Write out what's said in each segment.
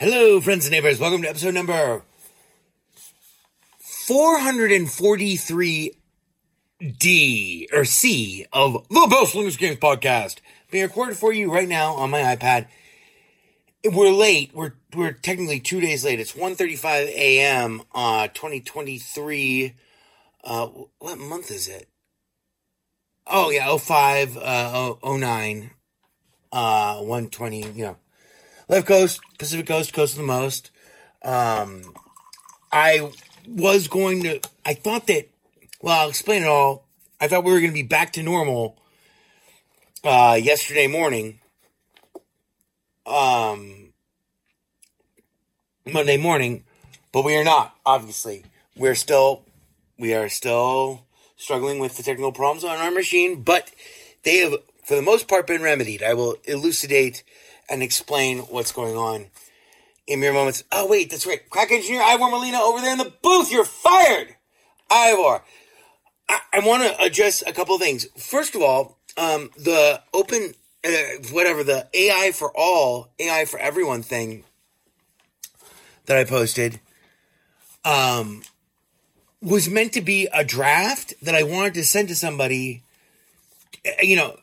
Hello, friends and neighbors. Welcome to episode number 443D or C of the Linux Games podcast. Being recorded for you right now on my iPad. We're late. We're we're technically two days late. It's 1.35 a.m. Uh, 2023. Uh, what month is it? Oh yeah, 05, uh, 09, uh, 120. You know, left coast, Pacific coast, coast of the most. Um, I was going to. I thought that. Well, I'll explain it all. I thought we were going to be back to normal uh, yesterday morning. Um, Monday morning, but we are not. Obviously, we're still we are still struggling with the technical problems on our machine, but they have, for the most part, been remedied. I will elucidate and explain what's going on in mere moments. Oh wait, that's right. Crack engineer Ivor Molina over there in the booth. You're fired, Ivor. I, I want to address a couple of things. First of all, um, the open, uh, whatever the AI for all, AI for everyone thing that I posted, um, was meant to be a draft that I wanted to send to somebody. You know,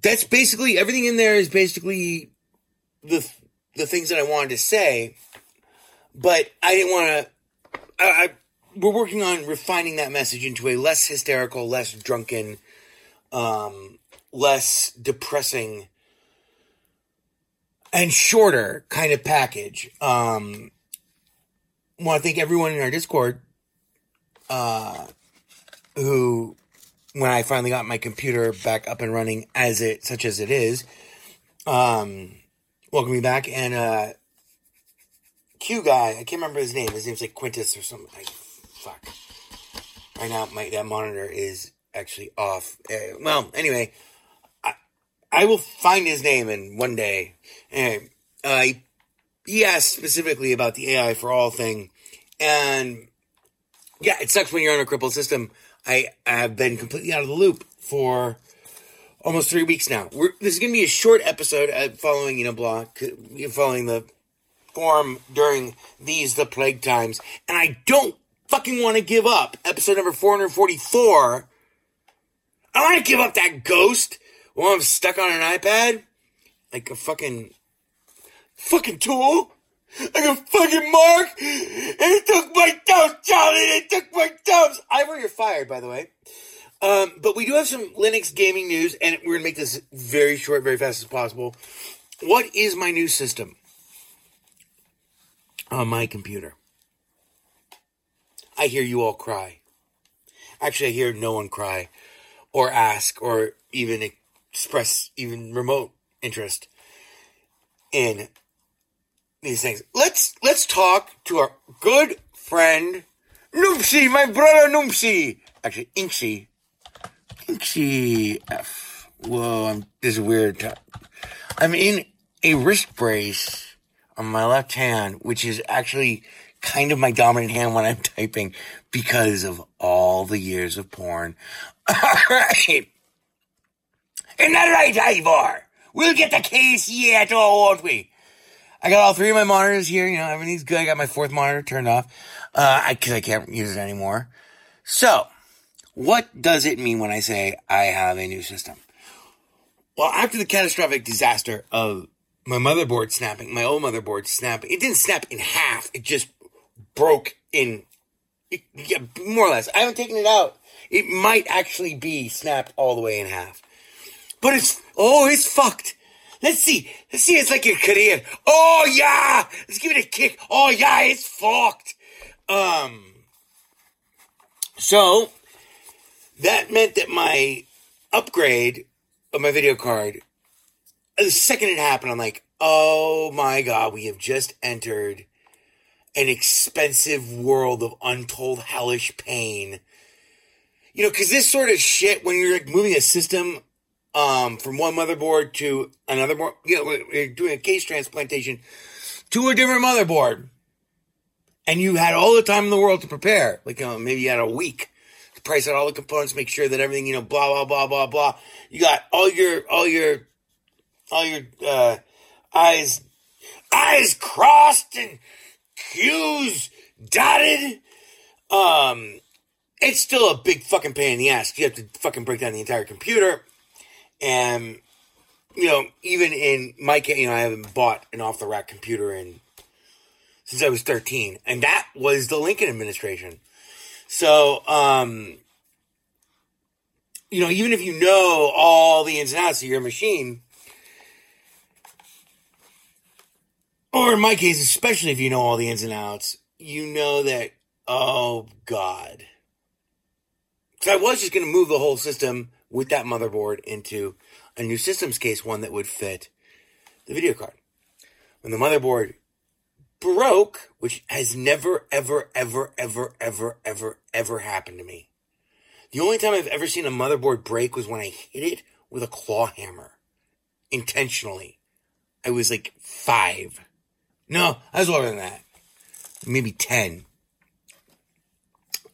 that's basically everything in there is basically the the things that I wanted to say, but I didn't want to. I, I we're working on refining that message into a less hysterical, less drunken, um, less depressing, and shorter kind of package. Um, want to thank everyone in our Discord uh, who, when I finally got my computer back up and running as it, such as it is, um, welcome me back. And, uh, Q guy, I can't remember his name. His name's like Quintus or something. Like, fuck. Right now, my, that monitor is actually off. Uh, well, anyway, I, I will find his name in one day. Anyway, uh, he asked specifically about the AI for all thing. And yeah, it sucks when you're on a crippled system. I have been completely out of the loop for almost three weeks now. We're, this is going to be a short episode uh, following, you know, block, you're following the form during these, the plague times. And I don't fucking want to give up episode number 444. I want to give up that ghost while I'm stuck on an iPad. Like a fucking, fucking tool like a fucking mark, and it took my thumbs, Charlie, it took my thumbs. Ivor, you're fired, by the way. Um, but we do have some Linux gaming news, and we're gonna make this very short, very fast as possible. What is my new system on my computer? I hear you all cry. Actually, I hear no one cry, or ask, or even express even remote interest in these things. Let's let's talk to our good friend Noopsy, my brother Noopsy. Actually, Inksy. F. Whoa, I'm this is weird. I'm in a wrist brace on my left hand, which is actually kind of my dominant hand when I'm typing because of all the years of porn. All right. Isn't that right, Ivor? We'll get the case yet, oh, won't we? I got all three of my monitors here. You know, everything's good. I got my fourth monitor turned off, uh, I, cause I can't use it anymore. So, what does it mean when I say I have a new system? Well, after the catastrophic disaster of my motherboard snapping, my old motherboard snapping, it didn't snap in half. It just broke in, it, yeah, more or less. I haven't taken it out. It might actually be snapped all the way in half. But it's, oh, it's fucked. Let's see. Let's see. It's like your career. Oh yeah. Let's give it a kick. Oh yeah. It's fucked. Um. So that meant that my upgrade of my video card, the second it happened, I'm like, oh my god, we have just entered an expensive world of untold hellish pain. You know, because this sort of shit, when you're like moving a system um, from one motherboard to another board. You know, we're doing a case transplantation to a different motherboard. And you had all the time in the world to prepare. Like, you know, maybe you had a week price out all the components, make sure that everything, you know, blah, blah, blah, blah, blah. You got all your, all your, all your, uh, eyes I's crossed and Q's dotted. Um, it's still a big fucking pain in the ass. You have to fucking break down the entire computer. And, you know, even in my case, you know, I haven't bought an off the rack computer in since I was 13. And that was the Lincoln administration. So, um, you know, even if you know all the ins and outs of your machine, or in my case, especially if you know all the ins and outs, you know that, oh God. So I was just going to move the whole system with that motherboard into a new systems case, one that would fit the video card. When the motherboard broke, which has never, ever, ever, ever, ever, ever, ever happened to me. The only time I've ever seen a motherboard break was when I hit it with a claw hammer. Intentionally. I was like five. No, I was older than that. Maybe ten.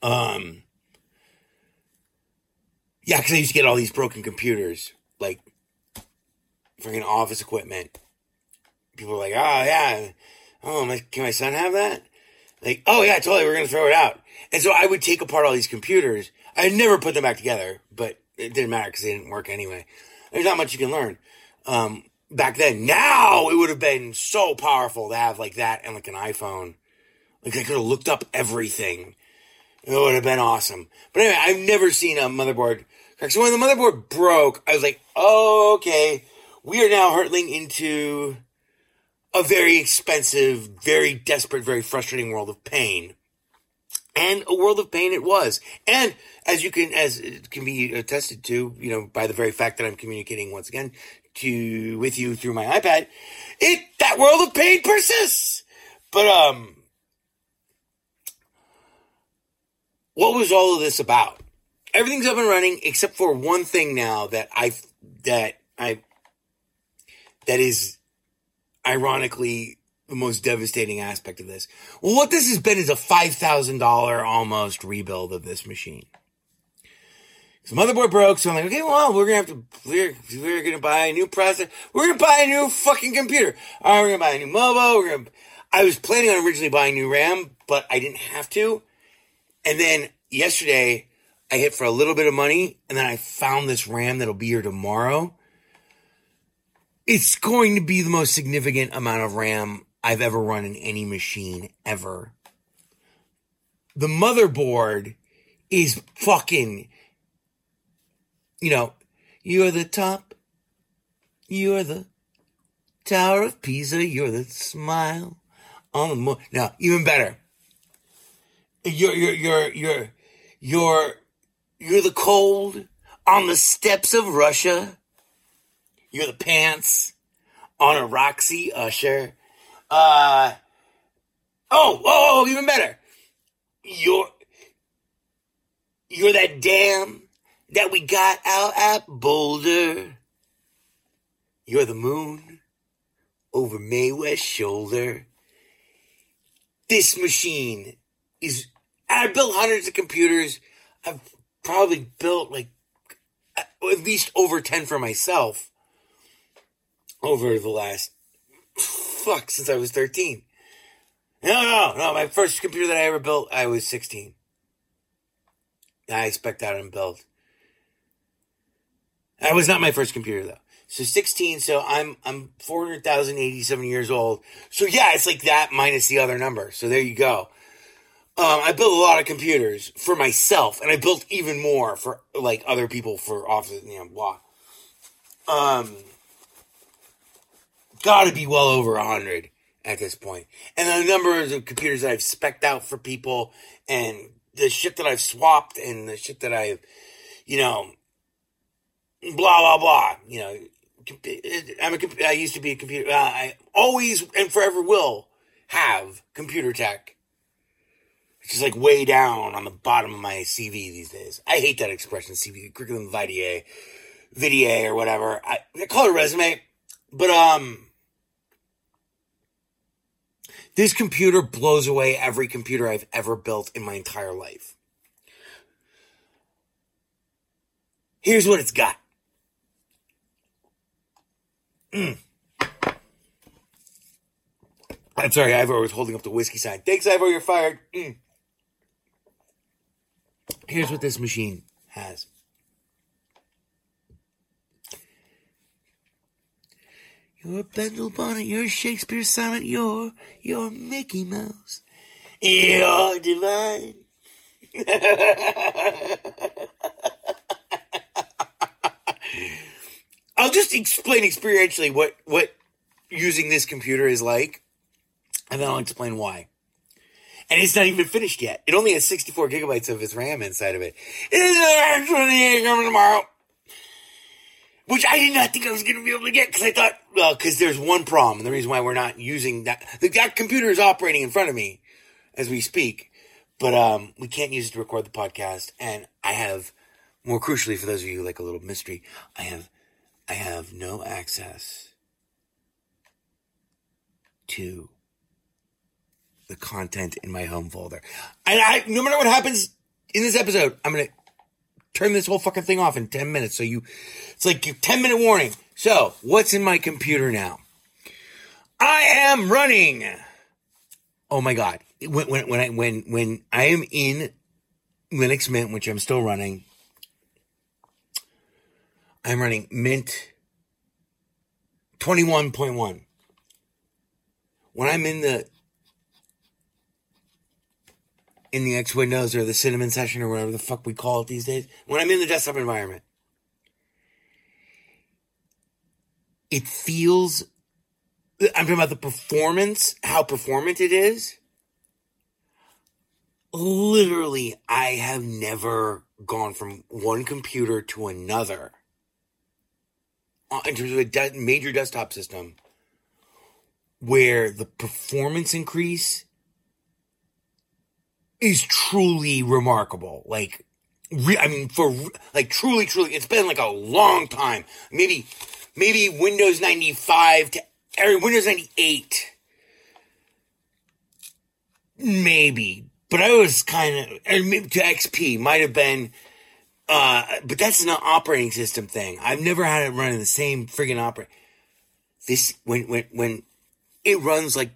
Um, yeah, because I used to get all these broken computers, like freaking office equipment. People were like, "Oh yeah, oh my, can my son have that?" Like, "Oh yeah, totally, we're gonna throw it out." And so I would take apart all these computers. I never put them back together, but it didn't matter because they didn't work anyway. There's not much you can learn. Um, back then. Now it would have been so powerful to have like that and like an iPhone. Like I could have looked up everything. It would have been awesome. But anyway, I've never seen a motherboard. So when the motherboard broke, I was like, oh, okay, we are now hurtling into a very expensive, very desperate, very frustrating world of pain. And a world of pain it was. And as you can, as it can be attested to, you know, by the very fact that I'm communicating once again to with you through my iPad, it that world of pain persists. But um what was all of this about? Everything's up and running except for one thing now that I that I that is ironically the most devastating aspect of this. Well, what this has been is a $5,000 almost rebuild of this machine. So motherboard broke, so I'm like, okay, well, we're gonna have to, we're, we're gonna buy a new processor. We're gonna buy a new fucking computer. All right, we're gonna buy a new MOBO. We're gonna, I was planning on originally buying new RAM, but I didn't have to. And then yesterday, I hit for a little bit of money, and then I found this RAM that'll be here tomorrow. It's going to be the most significant amount of RAM I've ever run in any machine ever. The motherboard is fucking you know, you're the top, you're the Tower of Pisa, you're the smile on the moon. Now, even better, you're, you're, you're, you're, you're, you're the cold on the steps of Russia. You're the pants on a Roxy Usher. Uh, oh, oh, even better. You're, you're that dam that we got out at Boulder. You're the moon over Mae West's shoulder. This machine is, I built hundreds of computers. I've probably built like at least over 10 for myself over the last, fuck, since I was 13. No, no, no. My first computer that I ever built, I was 16. I expect out and built. That was not my first computer though. So 16, so I'm I'm 400,087 years old. So yeah, it's like that minus the other number. So there you go. Um, I built a lot of computers for myself, and I built even more for like other people for office, you know, blah. Um, gotta be well over a hundred at this point. And the numbers of computers that I've specked out for people, and the shit that I've swapped, and the shit that I've, you know, blah blah blah. You know, I'm a. I used to be a computer. Uh, I always and forever will have computer tech, which is like way down on the bottom of my CV these days. I hate that expression, CV, curriculum vitae, vitae or whatever. I, I call it a resume, but um. This computer blows away every computer I've ever built in my entire life. Here's what it's got. Mm. I'm sorry, Ivor was holding up the whiskey sign. Thanks, Ivor, you're fired. Mm. Here's what this machine has. You're Bendel Bonnet, you're Shakespeare sonnet, you're, you're Mickey Mouse. You're divine. I'll just explain experientially what, what using this computer is like, and then I'll explain why. And it's not even finished yet. It only has 64 gigabytes of its RAM inside of it. It is 28 coming tomorrow. Which I did not think I was going to be able to get because I thought, well, because there's one problem. And the reason why we're not using that, that computer is operating in front of me as we speak, but um, we can't use it to record the podcast. And I have, more crucially, for those of you who like a little mystery, I have, I have no access to the content in my home folder. And I, no matter what happens in this episode, I'm gonna turn this whole fucking thing off in 10 minutes. So you, it's like a 10 minute warning. So what's in my computer now? I am running. Oh my God. When, when, when I, when, when I am in Linux Mint, which I'm still running, I'm running Mint 21.1. When I'm in the in the X Windows or the Cinnamon session or whatever the fuck we call it these days, when I'm in the desktop environment, it feels, I'm talking about the performance, how performant it is. Literally, I have never gone from one computer to another in terms of a de- major desktop system where the performance increase is truly remarkable. Like, re- I mean, for like truly, truly, it's been like a long time. Maybe, maybe Windows 95 to or Windows 98. Maybe, but I was kind of, maybe to XP might have been, uh, but that's an operating system thing. I've never had it running the same friggin' operating. This, when, when, when it runs like,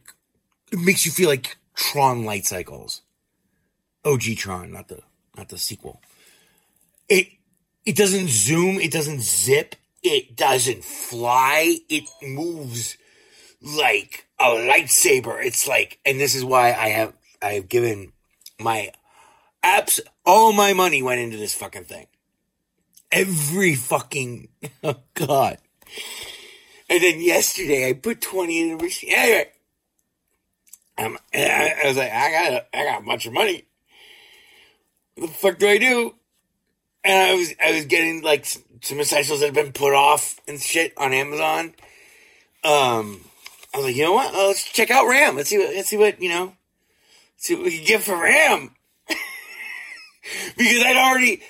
it makes you feel like Tron light cycles. OG Tron, not the not the sequel. It it doesn't zoom, it doesn't zip, it doesn't fly, it moves like a lightsaber. It's like, and this is why I have I have given my apps all my money went into this fucking thing. Every fucking oh god. And then yesterday I put 20 in the machine. Anyway, um, I, I was like, I got I got a bunch of money the fuck do I do? And I was I was getting like some essentials that had been put off and shit on Amazon. Um, I was like, you know what? Let's check out RAM. Let's see what let's see what you know. see what we can get for RAM. because I'd already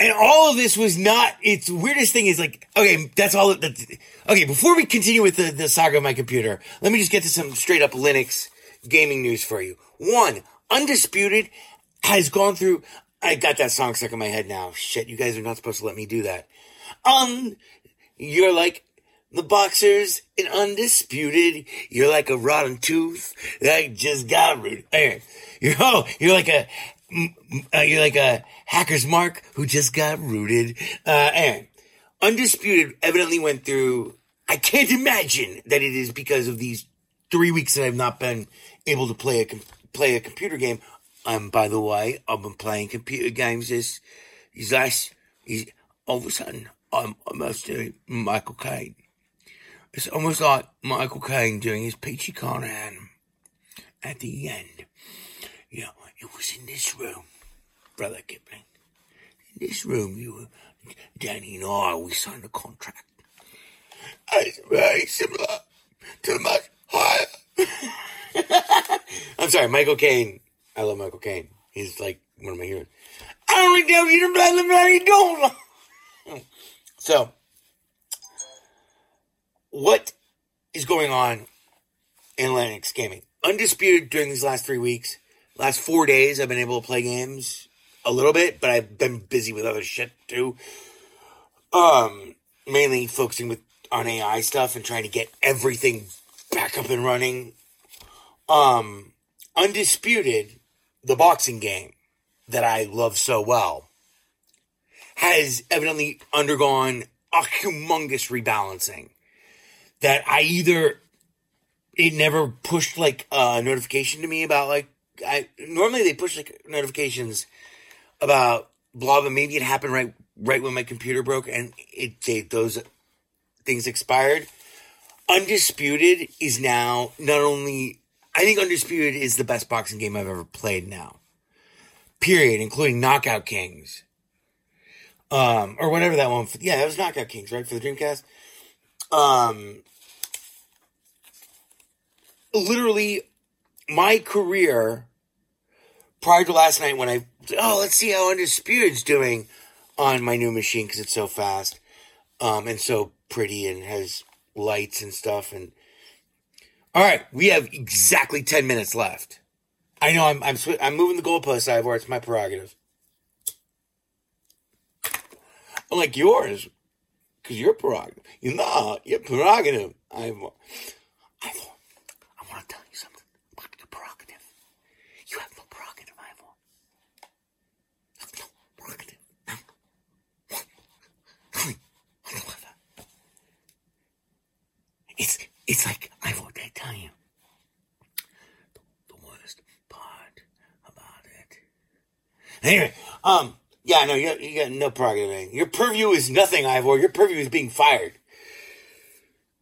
and all of this was not its weirdest thing is like okay that's all that's, okay before we continue with the, the saga of my computer let me just get to some straight up linux gaming news for you one Undisputed has gone through. I got that song stuck in my head now. Shit, you guys are not supposed to let me do that. Um, you're like the boxers in Undisputed. You're like a rotten tooth that just got rooted. You're oh, you're like a uh, you're like a hacker's mark who just got rooted. Uh, and Undisputed evidently went through. I can't imagine that it is because of these three weeks that I've not been able to play a play a computer game. And by the way, I've been playing computer games this, these last, all of a sudden, I'm almost doing Michael Caine. It's almost like Michael Caine doing his Peachy Carnehan at the end. You know, it was in this room, Brother Kipling. In this room, you were, Danny and I, we signed a contract. It's very similar to much higher. I'm sorry, Michael Caine. I love Michael Caine. He's like one of my heroes. I only tell you to bloody bloody don't. so, what is going on in Linux gaming? Undisputed during these last three weeks, last four days, I've been able to play games a little bit, but I've been busy with other shit too. Um, mainly focusing with on AI stuff and trying to get everything back up and running. Um, Undisputed, the boxing game that I love so well, has evidently undergone a humongous rebalancing. That I either it never pushed like a notification to me about like I normally they push like notifications about blah, but maybe it happened right right when my computer broke and it they, those things expired. Undisputed is now not only I think Undisputed is the best boxing game I've ever played now. Period, including Knockout Kings. Um, or whatever that one. Yeah, that was Knockout Kings, right, for the Dreamcast. Um, literally, my career prior to last night when I oh let's see how Undisputed's doing on my new machine because it's so fast, um, and so pretty and has lights and stuff and all right, we have exactly 10 minutes left. I know I'm I'm sw- I'm moving the goalpost, Ivor. It's my prerogative. Unlike yours, because you're prerogative. You know, you're prerogative, Ivor. Ivor, I want to tell you something about your prerogative. You have no prerogative, Ivor. You have no prerogative. It's it's like You. The, the worst part about it. Anyway, um, yeah, no, you got, you got no prerogative. Your purview is nothing, Ivor. Your purview is being fired.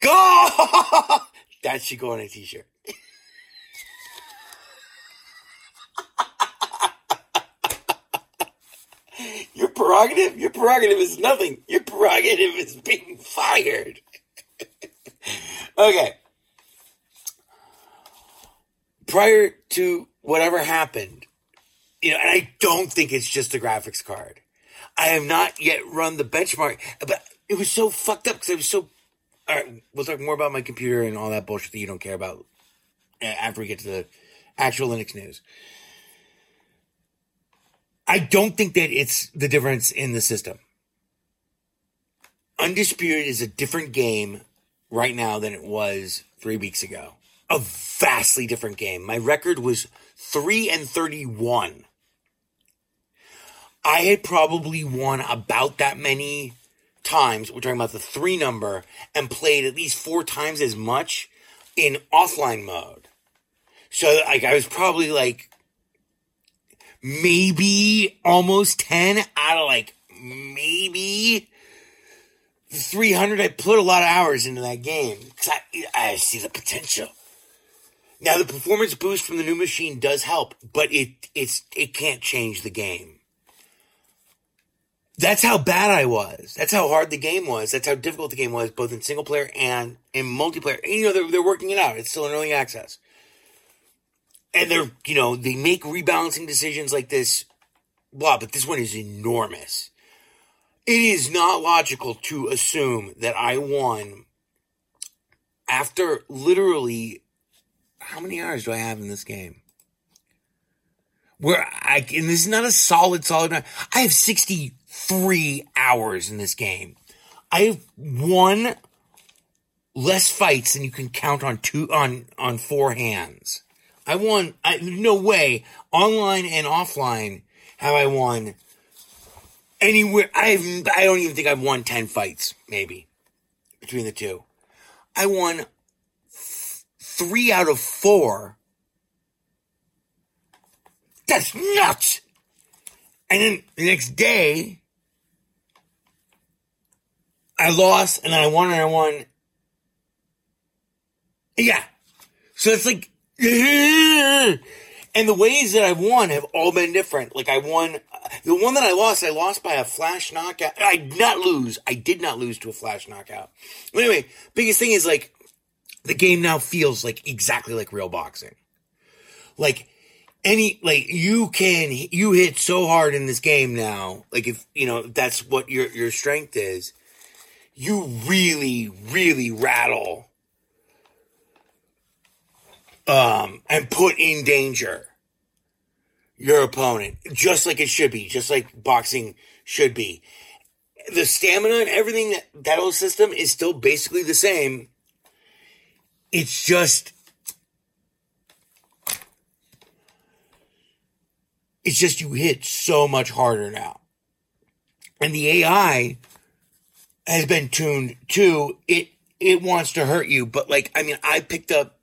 Go! that should go on a t-shirt. Your prerogative, your prerogative is nothing. Your prerogative is being fired. okay. Prior to whatever happened, you know, and I don't think it's just a graphics card. I have not yet run the benchmark, but it was so fucked up because it was so. All right, we'll talk more about my computer and all that bullshit that you don't care about uh, after we get to the actual Linux news. I don't think that it's the difference in the system. Undisputed is a different game right now than it was three weeks ago. A vastly different game. My record was 3 and 31. I had probably won about that many times. We're talking about the three number and played at least four times as much in offline mode. So like I was probably like maybe almost 10 out of like maybe 300. I put a lot of hours into that game. 'Cause I, I see the potential. Now the performance boost from the new machine does help, but it it's it can't change the game. That's how bad I was. That's how hard the game was. That's how difficult the game was, both in single player and in multiplayer. And, you know, they're, they're working it out. It's still in early access. And they're, you know, they make rebalancing decisions like this, blah, but this one is enormous. It is not logical to assume that I won after literally, how many hours do I have in this game? Where I, and this is not a solid, solid. I have 63 hours in this game. I have won less fights than you can count on two, on, on four hands. I won, I, no way, online and offline have I won anywhere. I've, I don't even think I've won 10 fights, maybe, between the two. I won three out of four. That's nuts! And then the next day, I lost and I won and I won. Yeah. So it's like, and the ways that I've won have all been different. Like I won, the one that I lost, I lost by a flash knockout. I did not lose. I did not lose to a flash knockout. Anyway, biggest thing is like, the game now feels like exactly like real boxing. Like any, like you can, you hit so hard in this game now. Like if, you know, that's what your, your strength is. You really, really rattle um, and put in danger your opponent, just like it should be, just like boxing should be. The stamina and everything that that whole system is still basically the same. It's just it's just you hit so much harder now. And the AI has been tuned to it it wants to hurt you, but like I mean I picked up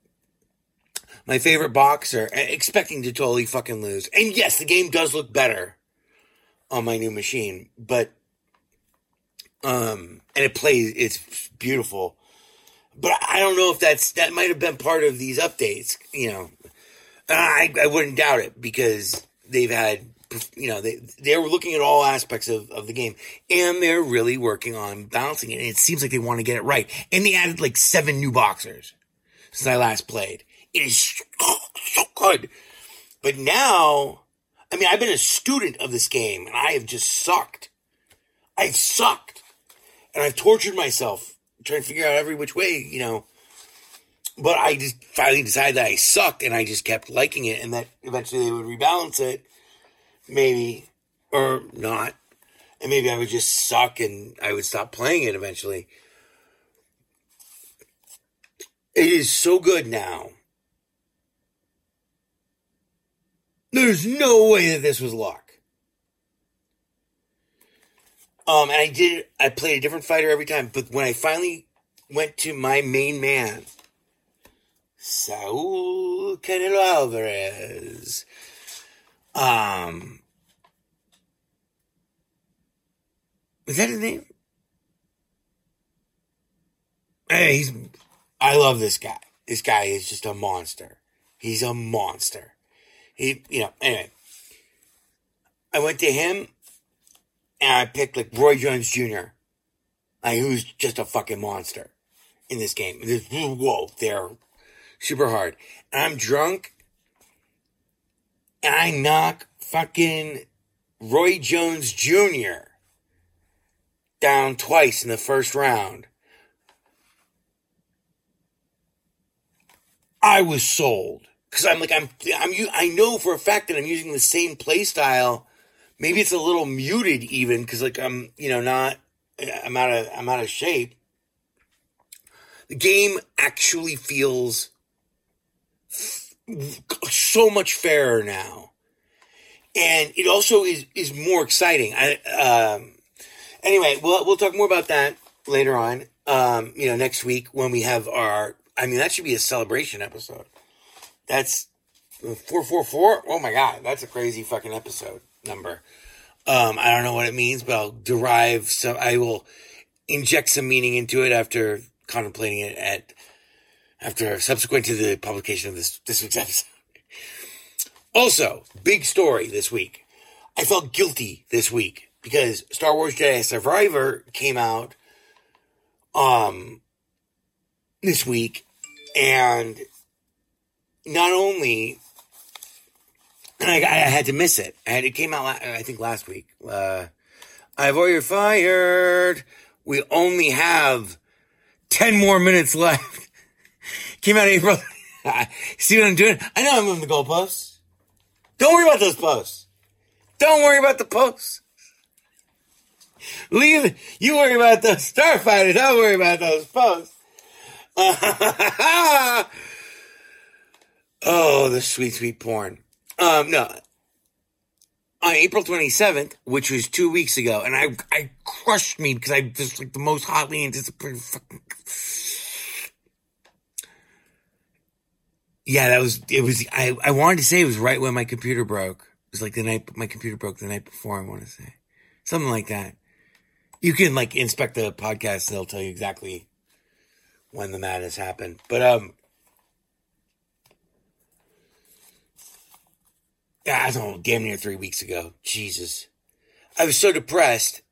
my favorite boxer expecting to totally fucking lose. And yes, the game does look better on my new machine, but um and it plays it's beautiful. But I don't know if that's that might have been part of these updates, you know. I I wouldn't doubt it because they've had you know they they're looking at all aspects of, of the game and they're really working on balancing it and it seems like they want to get it right. And they added like seven new boxers since i last played. It is so, so good. But now i mean i've been a student of this game and i have just sucked. I've sucked. And i've tortured myself trying to figure out every which way you know but I just finally decided that I suck and I just kept liking it and that eventually they would rebalance it, maybe, or not. And maybe I would just suck and I would stop playing it eventually. It is so good now. There's no way that this was luck. Um, and I did, I played a different fighter every time, but when I finally went to my main man, Saul Canelo Alvarez. Um, is that his name? Hey, he's. I love this guy. This guy is just a monster. He's a monster. He, you know. Anyway, I went to him, and I picked like Roy Jones Jr. Like who's just a fucking monster in this game. This, Whoa, they're super hard. And I'm drunk and I knock fucking Roy Jones Jr. down twice in the first round. I was sold because I'm like I'm I'm I know for a fact that I'm using the same play style. Maybe it's a little muted even because like I'm you know not I'm out of I'm out of shape. The game actually feels so much fairer now, and it also is is more exciting. I um, anyway, we'll we'll talk more about that later on. Um, you know, next week when we have our. I mean, that should be a celebration episode. That's four four four. Oh my god, that's a crazy fucking episode number. Um, I don't know what it means, but I'll derive some. I will inject some meaning into it after contemplating it at after subsequent to the publication of this this week's episode. Also, big story this week. I felt guilty this week because Star Wars Jedi Survivor came out um this week and not only I, I had to miss it. I had, it came out, I think last week. Uh, I've already fired. We only have 10 more minutes left. Came out April. See what I'm doing? I know I'm moving the goalposts. Don't worry about those posts. Don't worry about the posts. Leave. You worry about the starfighters. Don't worry about those posts. oh, the sweet, sweet porn. Um, no. On April 27th, which was two weeks ago, and I, I crushed me because I was like the most hotly anticipated fucking Yeah, that was, it was, I, I wanted to say it was right when my computer broke. It was like the night, my computer broke the night before, I want to say. Something like that. You can like inspect the podcast, they'll tell you exactly when the madness happened. But, um, I don't damn near three weeks ago. Jesus. I was so depressed.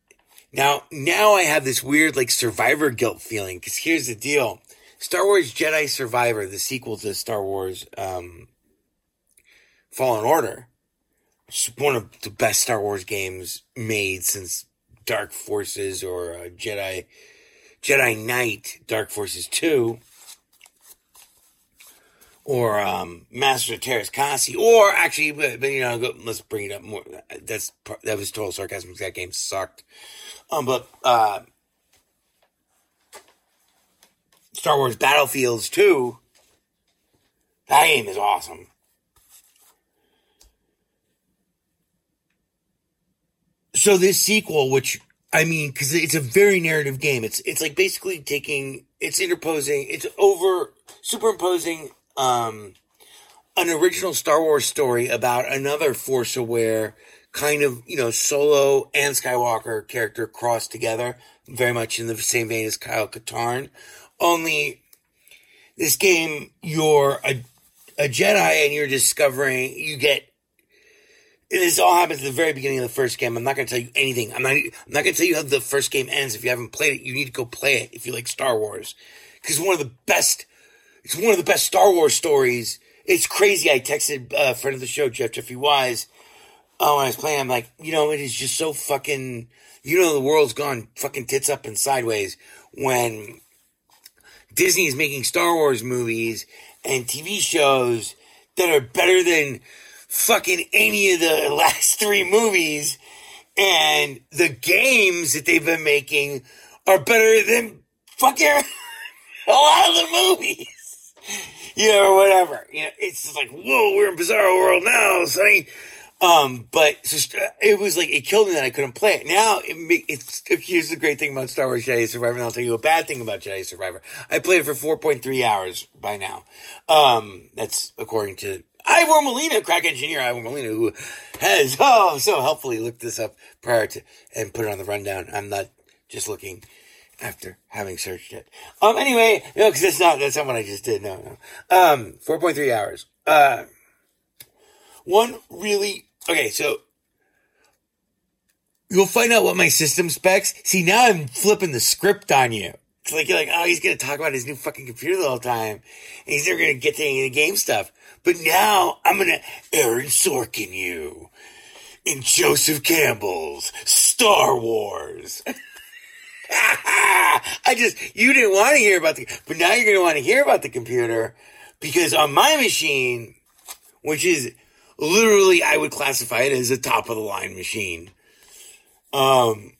Now, now I have this weird like survivor guilt feeling because here's the deal. Star Wars Jedi Survivor, the sequel to Star Wars um, Fallen Order, it's one of the best Star Wars games made since Dark Forces or uh, Jedi Jedi Knight Dark Forces Two, or um, Master Käsi, or actually, but, but you know, go, let's bring it up more. That's that was total sarcasm. That game sucked. Um, but uh, Star Wars Battlefields 2, That game is awesome. So this sequel, which I mean, because it's a very narrative game. It's it's like basically taking, it's interposing, it's over superimposing um, an original Star Wars story about another Force Aware kind of you know Solo and Skywalker character crossed together, very much in the same vein as Kyle Katarn. Only this game, you're a a Jedi and you're discovering you get this all happens at the very beginning of the first game. I'm not going to tell you anything. I'm not. I'm not going to tell you how the first game ends. If you haven't played it, you need to go play it. If you like Star Wars, because one of the best. It's one of the best Star Wars stories. It's crazy. I texted a friend of the show, Jeff Jeffrey Wise. Oh, when I was playing, I'm like, you know, it is just so fucking. You know, the world's gone fucking tits up and sideways when Disney is making Star Wars movies and TV shows that are better than fucking any of the last three movies. And the games that they've been making are better than fucking a lot of the movies. You know, or whatever. You know, it's just like, whoa, we're in Bizarro World now, sonny. Um, but just, uh, it was like, it killed me that I couldn't play it. Now, it, it's, here's the great thing about Star Wars Jedi Survivor, and I'll tell you a bad thing about Jedi Survivor. I played it for 4.3 hours by now. Um, that's according to Ivor Molina, crack engineer Ivor Molina, who has, oh, so helpfully looked this up prior to, and put it on the rundown. I'm not just looking after having searched it. Um, anyway, no, cause it's not, that's not what I just did. No, no. Um, 4.3 hours. Uh, one really Okay, so you'll find out what my system specs. See, now I'm flipping the script on you. It's like you're like, oh, he's gonna talk about his new fucking computer the whole time, and he's never gonna get to any of the game stuff. But now I'm gonna Aaron Sorkin you in Joseph Campbell's Star Wars. I just you didn't want to hear about the, but now you're gonna want to hear about the computer because on my machine, which is literally I would classify it as a top of the line machine. Um,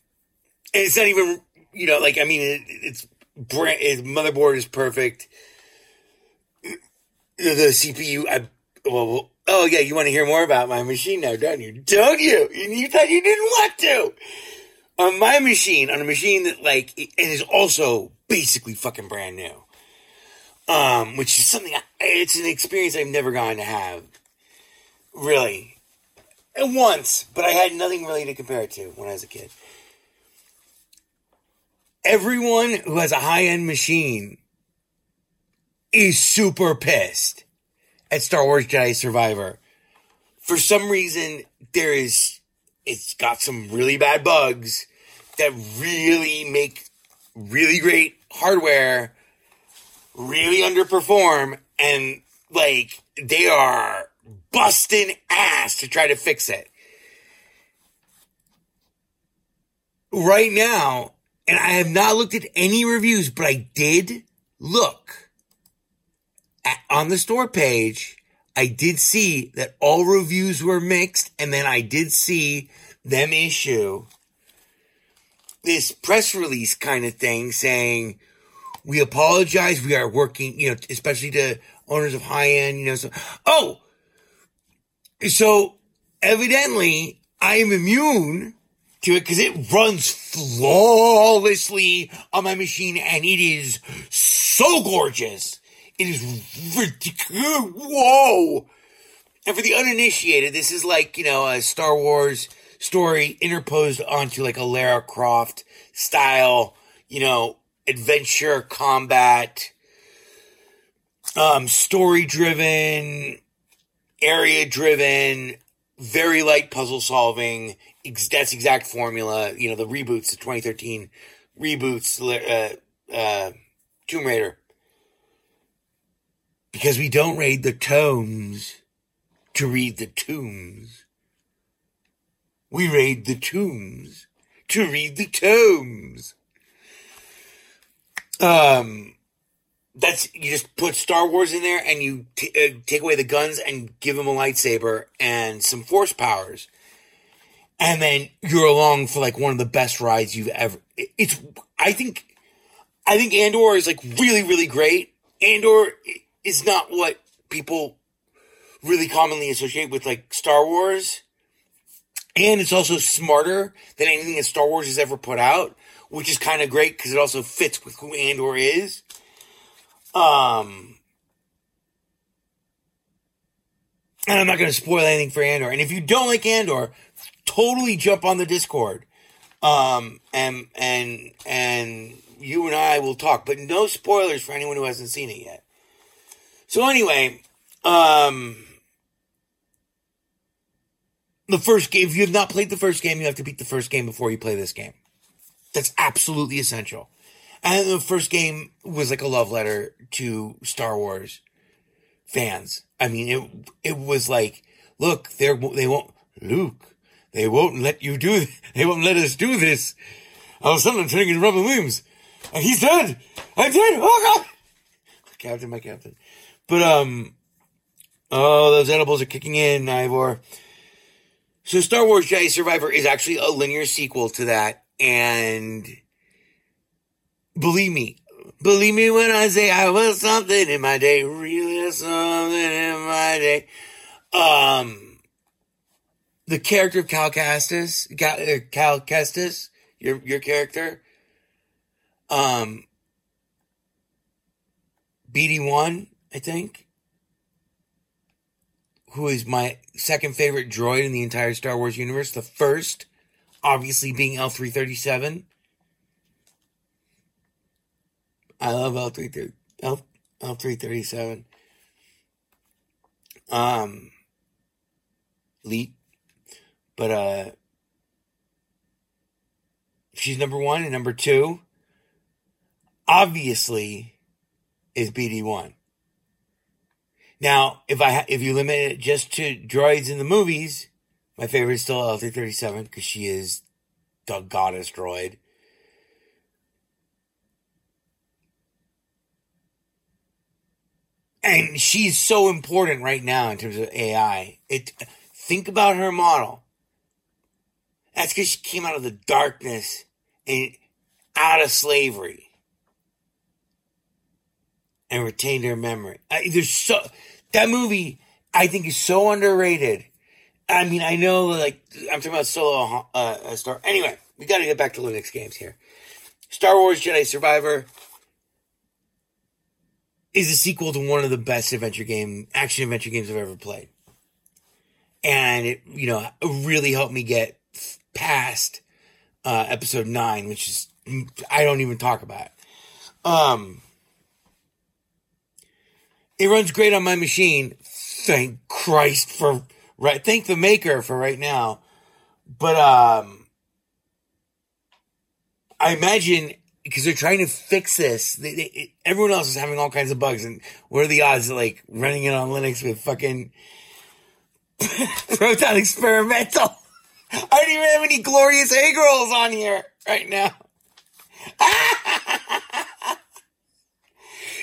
and it's not even, you know, like, I mean, it, it's brand, its motherboard is perfect. The, the CPU, I, well, oh yeah, you want to hear more about my machine now, don't you? Don't you? You thought you didn't want to. On my machine, on a machine that like, it is also basically fucking brand new. Um, which is something, I, it's an experience I've never gotten to have Really. at once, but I had nothing really to compare it to when I was a kid. Everyone who has a high end machine is super pissed at Star Wars Jedi Survivor. For some reason, there is, it's got some really bad bugs that really make really great hardware really underperform and like they are busting ass to try to fix it. Right now, and I have not looked at any reviews, but I did look at, on the store page. I did see that all reviews were mixed, and then I did see them issue this press release kind of thing saying, we apologize. We are working, you know, especially to owners of high end, you know, so, oh, so evidently I am immune to it because it runs flawlessly on my machine and it is so gorgeous. It is ridiculous. Whoa. And for the uninitiated, this is like, you know, Star Wars story interposed onto like a Lara Croft style, you know, adventure combat, um, story driven, area driven, very light puzzle solving. That's exact formula. You know, the reboots, the 2013 reboots, uh, uh, Tomb Raider. Because we don't raid the tomes to read the tombs. We raid the tombs to read the tomes. Um, that's you just put Star Wars in there and you t- uh, take away the guns and give him a lightsaber and some force powers, and then you're along for like one of the best rides you've ever. It's I think I think Andor is like really really great. Andor is not what people really commonly associate with like Star Wars. And it's also smarter than anything that Star Wars has ever put out, which is kind of great because it also fits with who Andor is. Um, and I'm not going to spoil anything for Andor. And if you don't like Andor, totally jump on the Discord. Um, and, and, and you and I will talk, but no spoilers for anyone who hasn't seen it yet. So anyway, um, the first game, if you have not played the first game, you have to beat the first game before you play this game. That's absolutely essential. And the first game was like a love letter to Star Wars fans. I mean, it, it was like, look, they're, they won't, Luke, they won't let you do, they won't let us do this. All of a sudden I'm turning into Robin Williams. And he's dead! I'm dead! Oh god! Captain, my captain. But, um, oh, those edibles are kicking in, Ivor. So Star Wars Jedi Survivor is actually a linear sequel to that. And believe me, believe me when I say I was something in my day, really something in my day. Um, the character of Cal Kestis, uh, Cal Kestis, your, your character, um, BD1, I think, who is my second favorite droid in the entire Star Wars universe. The first, obviously, being L337. I love L330, L, L337. Um, Leet. But, uh, she's number one and number two obviously is BD1. Now, if I if you limit it just to droids in the movies, my favorite is still L337 because she is the goddess droid. And she's so important right now in terms of AI. It think about her model. That's because she came out of the darkness and out of slavery and retained her memory. I, there's so that movie I think is so underrated. I mean, I know like I'm talking about solo uh, star. Anyway, we got to get back to Linux games here. Star Wars Jedi Survivor is a sequel to one of the best adventure game action adventure games I've ever played, and it you know really helped me get past uh, episode nine, which is I don't even talk about. Um, it runs great on my machine. Thank Christ for right. Thank the maker for right now. But um, I imagine because they're trying to fix this. They, they, everyone else is having all kinds of bugs, and what are the odds of like running it on Linux with fucking Proton Experimental? I don't even have any Glorious Eggrolls on here right now.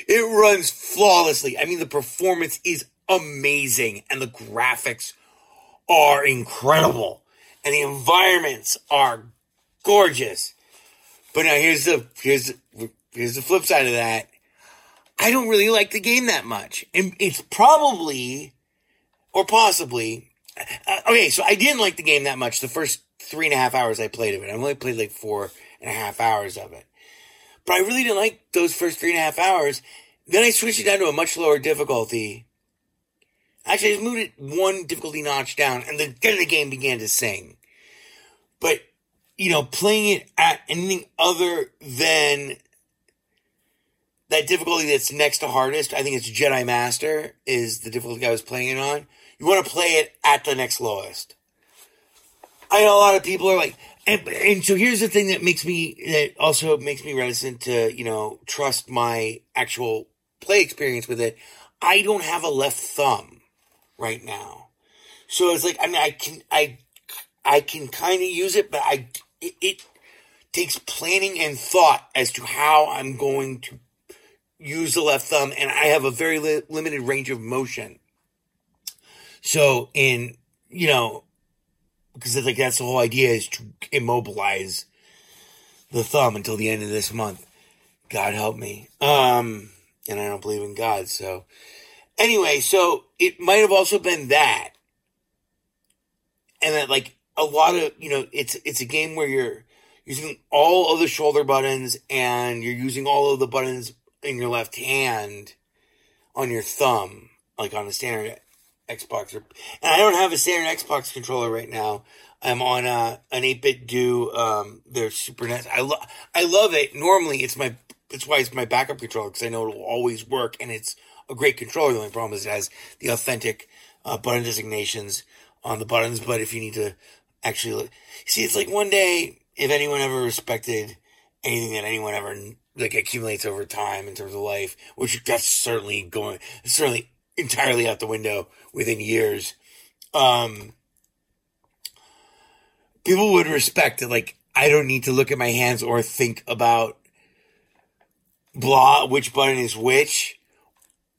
It runs flawlessly. I mean, the performance is amazing and the graphics are incredible and the environments are gorgeous. But now here's the here's the, here's the flip side of that. I don't really like the game that much, and it's probably or possibly uh, okay. So I didn't like the game that much the first three and a half hours I played of it. I only played like four and a half hours of it. But I really didn't like those first three and a half hours. Then I switched it down to a much lower difficulty. Actually, I just moved it one difficulty notch down, and the, then the game began to sing. But, you know, playing it at anything other than that difficulty that's next to hardest, I think it's Jedi Master, is the difficulty I was playing it on. You want to play it at the next lowest. I know a lot of people are like, and, and so here's the thing that makes me that also makes me reticent to you know trust my actual play experience with it. I don't have a left thumb right now, so it's like I mean I can I I can kind of use it, but I it, it takes planning and thought as to how I'm going to use the left thumb, and I have a very li- limited range of motion. So in you know because like that's the whole idea is to immobilize the thumb until the end of this month. God help me. Um, and I don't believe in God, so Anyway, so it might have also been that. And that like a lot of, you know, it's it's a game where you're using all of the shoulder buttons and you're using all of the buttons in your left hand on your thumb, like on a standard Xbox. and I don't have a standard Xbox controller right now. I'm on a, an 8BitDo, um, their Super NES. I love, I love it. Normally it's my, it's why it's my backup controller because I know it'll always work and it's a great controller. The only problem is it has the authentic, uh, button designations on the buttons. But if you need to actually see, it's like one day, if anyone ever respected anything that anyone ever like accumulates over time in terms of life, which that's certainly going, certainly entirely out the window within years. Um, people would respect that, like, I don't need to look at my hands or think about blah, which button is which.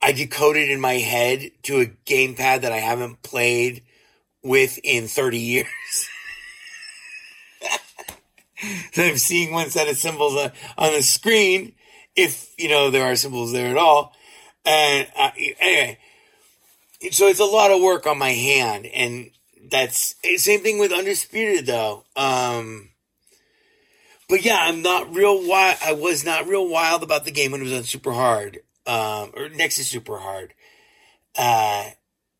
I decoded in my head to a gamepad that I haven't played with in 30 years. so I'm seeing one set of symbols on, on the screen, if, you know, there are symbols there at all. And uh, anyway, so it's a lot of work on my hand, and that's same thing with Undisputed though. Um, but yeah, I'm not real wild. I was not real wild about the game when it was on super hard, um, or next to super hard. Uh,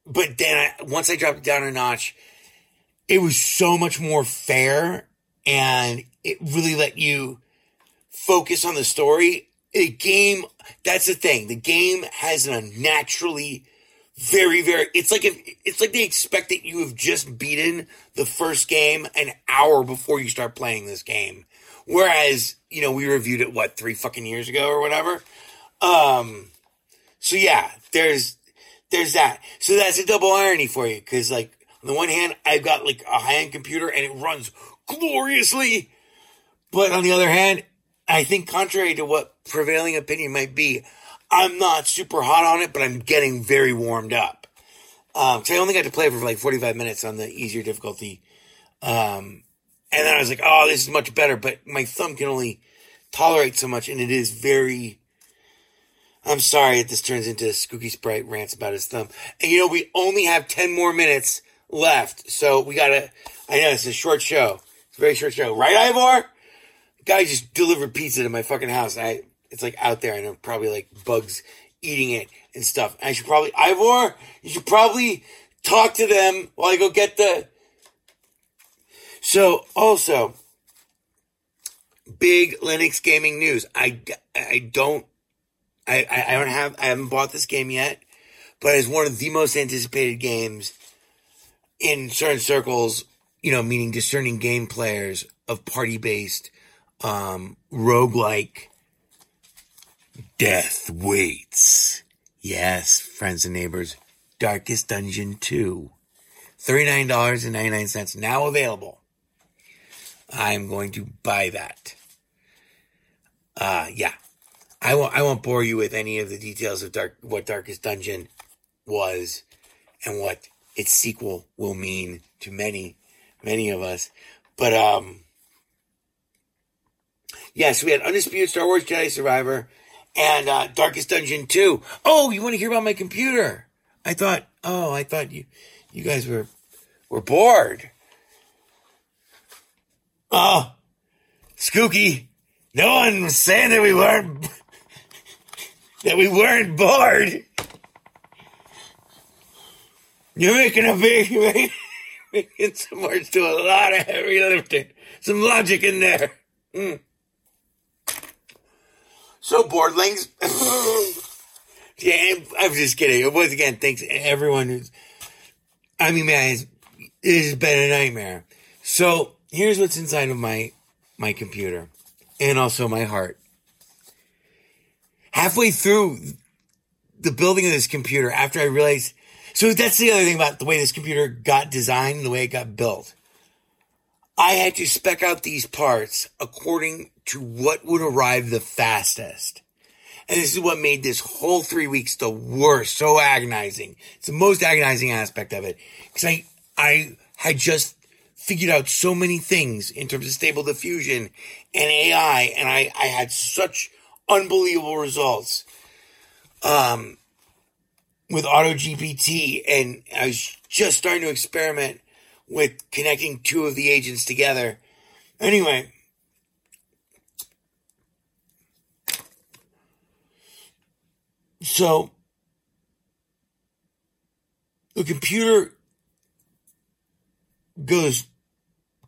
but then I, once I dropped it down a notch, it was so much more fair, and it really let you focus on the story. A game, that's the thing. The game has an naturally very, very, it's like if, it's like they expect that you have just beaten the first game an hour before you start playing this game. Whereas, you know, we reviewed it, what, three fucking years ago or whatever? Um, so yeah, there's, there's that. So that's a double irony for you. Cause like, on the one hand, I've got like a high end computer and it runs gloriously. But on the other hand, I think contrary to what prevailing opinion might be, I'm not super hot on it, but I'm getting very warmed up. Um, cause I only got to play for like 45 minutes on the easier difficulty. Um, and then I was like, oh, this is much better, but my thumb can only tolerate so much and it is very, I'm sorry if this turns into Skooky Sprite rants about his thumb. And you know, we only have 10 more minutes left. So we gotta, I know it's a short show. It's a very short show. Right, Ivor? Guy just delivered pizza to my fucking house. I, it's like out there and there probably like bugs eating it and stuff. I should probably, Ivor, you should probably talk to them while I go get the. So also, big Linux gaming news. I, I don't, I, I don't have, I haven't bought this game yet, but it's one of the most anticipated games in certain circles, you know, meaning discerning game players of party based, um, roguelike Death waits. Yes, friends and neighbors. Darkest Dungeon 2. $39.99 now available. I'm going to buy that. Uh, yeah. I won't, I won't bore you with any of the details of Dark, what Darkest Dungeon was and what its sequel will mean to many, many of us. But, um, yes, we had Undisputed Star Wars Jedi Survivor, and uh, Darkest Dungeon 2. Oh, you want to hear about my computer? I thought, oh, I thought you you guys were were bored. Oh, Skooky. No one was saying that we weren't that we weren't bored. You're making a big making, making some words to a lot of heavy lifting. Some logic in there. Mm. So boardlings. yeah, I'm just kidding. Once again, thanks everyone who's. I mean, man, it has been a nightmare. So here's what's inside of my my computer, and also my heart. Halfway through the building of this computer, after I realized, so that's the other thing about the way this computer got designed, the way it got built. I had to spec out these parts according to what would arrive the fastest. And this is what made this whole three weeks the worst, so agonizing. It's the most agonizing aspect of it. Cause I, I had just figured out so many things in terms of stable diffusion and AI, and I, I had such unbelievable results. Um, with Auto GPT, and I was just starting to experiment with connecting two of the agents together. Anyway, so the computer goes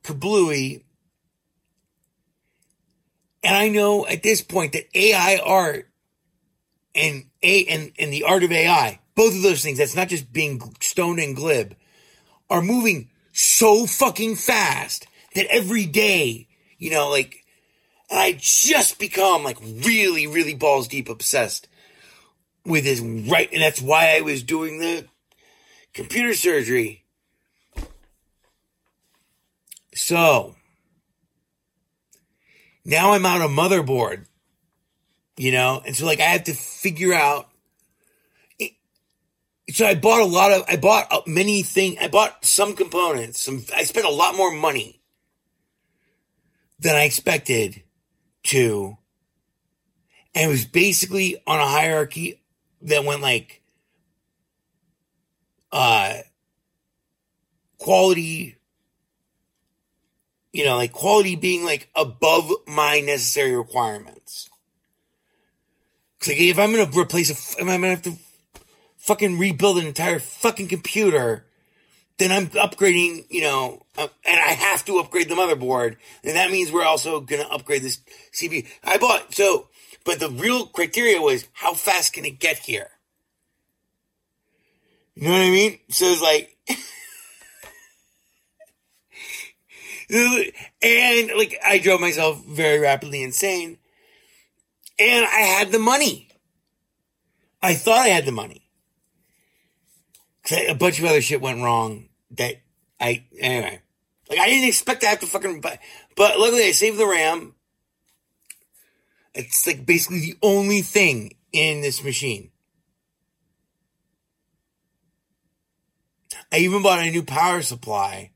kablooey. And I know at this point that AI art and a and, and the art of AI, both of those things, that's not just being stoned and glib, are moving so fucking fast that every day, you know, like I just become like really, really balls deep obsessed with his right, and that's why I was doing the computer surgery. So now I'm out of motherboard, you know, and so like I have to figure out. So I bought a lot of, I bought many things, I bought some components, some, I spent a lot more money than I expected to. And it was basically on a hierarchy that went like, uh, quality, you know, like quality being like above my necessary requirements. Cause like if I'm gonna replace a, I'm gonna have to fucking rebuild an entire fucking computer, then I'm upgrading, you know, uh, and I have to upgrade the motherboard, and that means we're also gonna upgrade this CPU. I bought so, but the real criteria was how fast can it get here? You know what I mean? So it's like, and like I drove myself very rapidly insane, and I had the money. I thought I had the money. A bunch of other shit went wrong that I, anyway. Like I didn't expect to have to fucking, but, but luckily I saved the RAM. It's like basically the only thing in this machine. I even bought a new power supply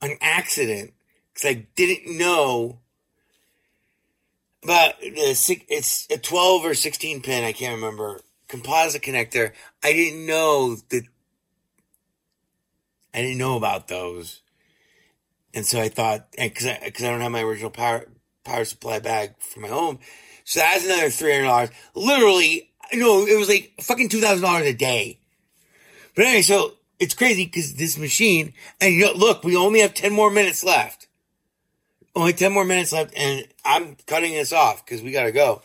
on accident because I didn't know but the it's a 12 or 16 pin, I can't remember, composite connector. I didn't know that I didn't know about those. And so I thought, because I, cause I don't have my original power power supply bag for my home, so that's another three hundred dollars. Literally, no, it was like fucking two thousand dollars a day. But anyway, so it's crazy because this machine, and you know, look, we only have ten more minutes left. Only ten more minutes left, and I'm cutting this off because we gotta go.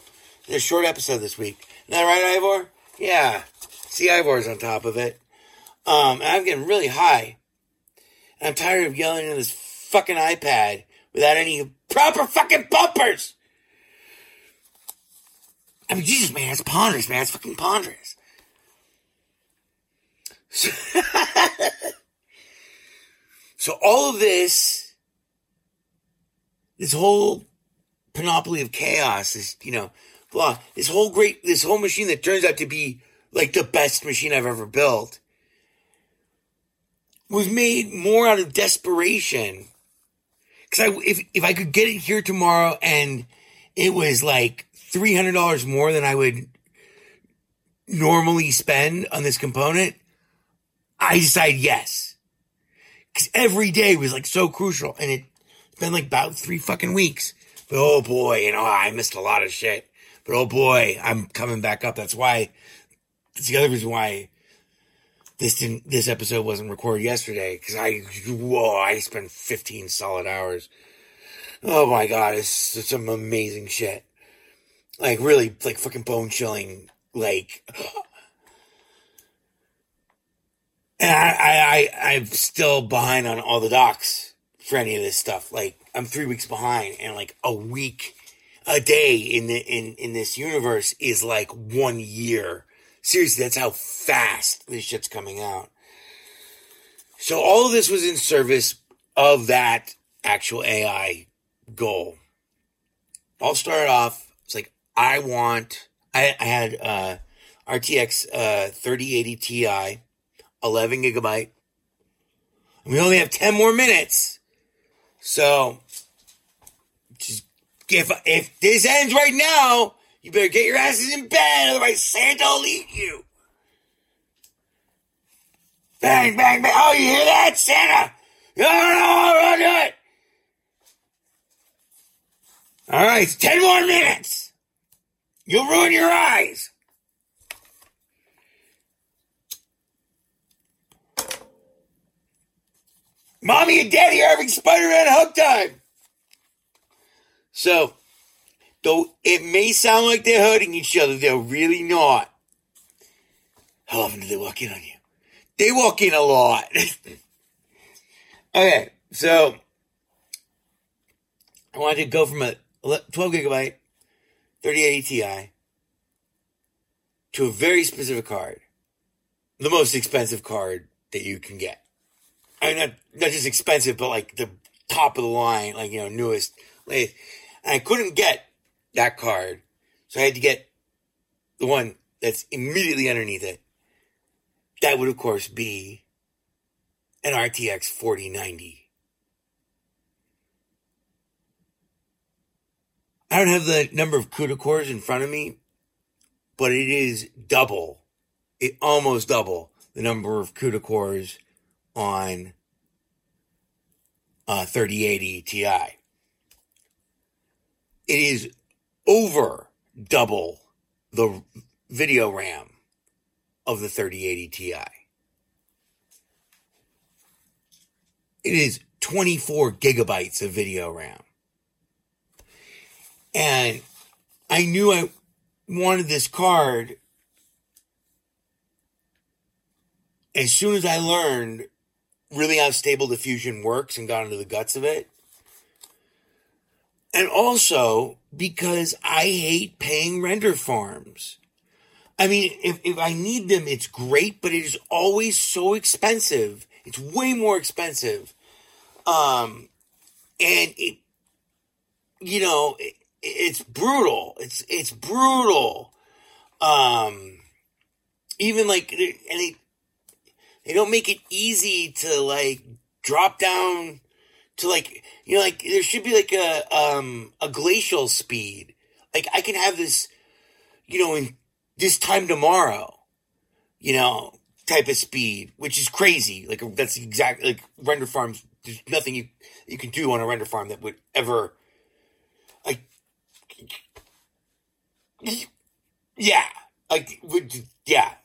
It's a short episode this week. Is that right, Ivor? Yeah. See, Ivor's on top of it. Um, and I'm getting really high. I'm tired of yelling at this fucking iPad without any proper fucking bumpers. I mean, Jesus, man, it's ponderous, man. It's fucking ponderous. So, so all of this, this whole panoply of chaos is, you know, blah, this whole great, this whole machine that turns out to be like the best machine I've ever built was made more out of desperation. Cause I, if, if I could get it here tomorrow and it was like $300 more than I would normally spend on this component, I decide yes. Cause every day was like so crucial and it's been like about three fucking weeks. But oh boy, you know, I missed a lot of shit. But oh boy, I'm coming back up. That's why, that's the other reason why this didn't, this episode wasn't recorded yesterday because I, whoa, I spent 15 solid hours. Oh my God, it's, it's some amazing shit. Like really, like fucking bone chilling, like, and I, I, I, I'm still behind on all the docs for any of this stuff. Like I'm three weeks behind and like a week, a day in the, in, in this universe is like one year Seriously, that's how fast this shit's coming out. So all of this was in service of that actual AI goal. I'll start off. It's like I want. I, I had uh, RTX uh, 3080 Ti, 11 gigabyte. We only have 10 more minutes, so just if if this ends right now, you better get your asses in bed, otherwise Santa will eat you. Bang, bang, bang. Oh, you hear that, Santa? No, no, no, don't do it. All right, 10 more minutes. You'll ruin your eyes. Mommy and Daddy are having Spider-Man hug time. So, though it may sound like they're hurting each other, they're really not. How often do they walk in on you? They walk in a lot. okay, so I wanted to go from a 12 gigabyte 3080 Ti to a very specific card, the most expensive card that you can get. I mean, not, not just expensive, but like the top of the line, like, you know, newest. And I couldn't get that card. So I had to get the one that's immediately underneath it. That would, of course, be an RTX 4090. I don't have the number of CUDA cores in front of me, but it is double, it almost double the number of CUDA cores on uh, 3080 Ti. It is over double the video RAM of the 3080 Ti. It is 24 gigabytes of video RAM. And I knew I wanted this card as soon as I learned really how stable diffusion works and got into the guts of it. And also because I hate paying render farms. I mean, if, if I need them, it's great, but it is always so expensive. It's way more expensive. Um, and it, you know, it, it's brutal. It's, it's brutal. Um, even like, and they, they don't make it easy to like drop down to like, you know, like there should be like a, um, a glacial speed. Like I can have this, you know, in this time tomorrow, you know, type of speed, which is crazy. Like that's exactly like render farms. There's nothing you you can do on a render farm that would ever like. Yeah, like would yeah.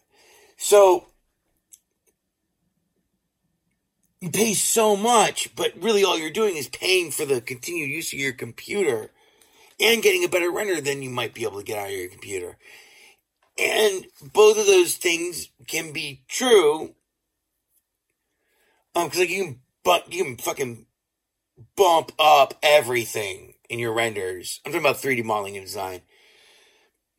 So you pay so much, but really all you're doing is paying for the continued use of your computer and getting a better render than you might be able to get out of your computer. And both of those things can be true. Um, cause like you can, but you can fucking bump up everything in your renders. I'm talking about 3D modeling and design.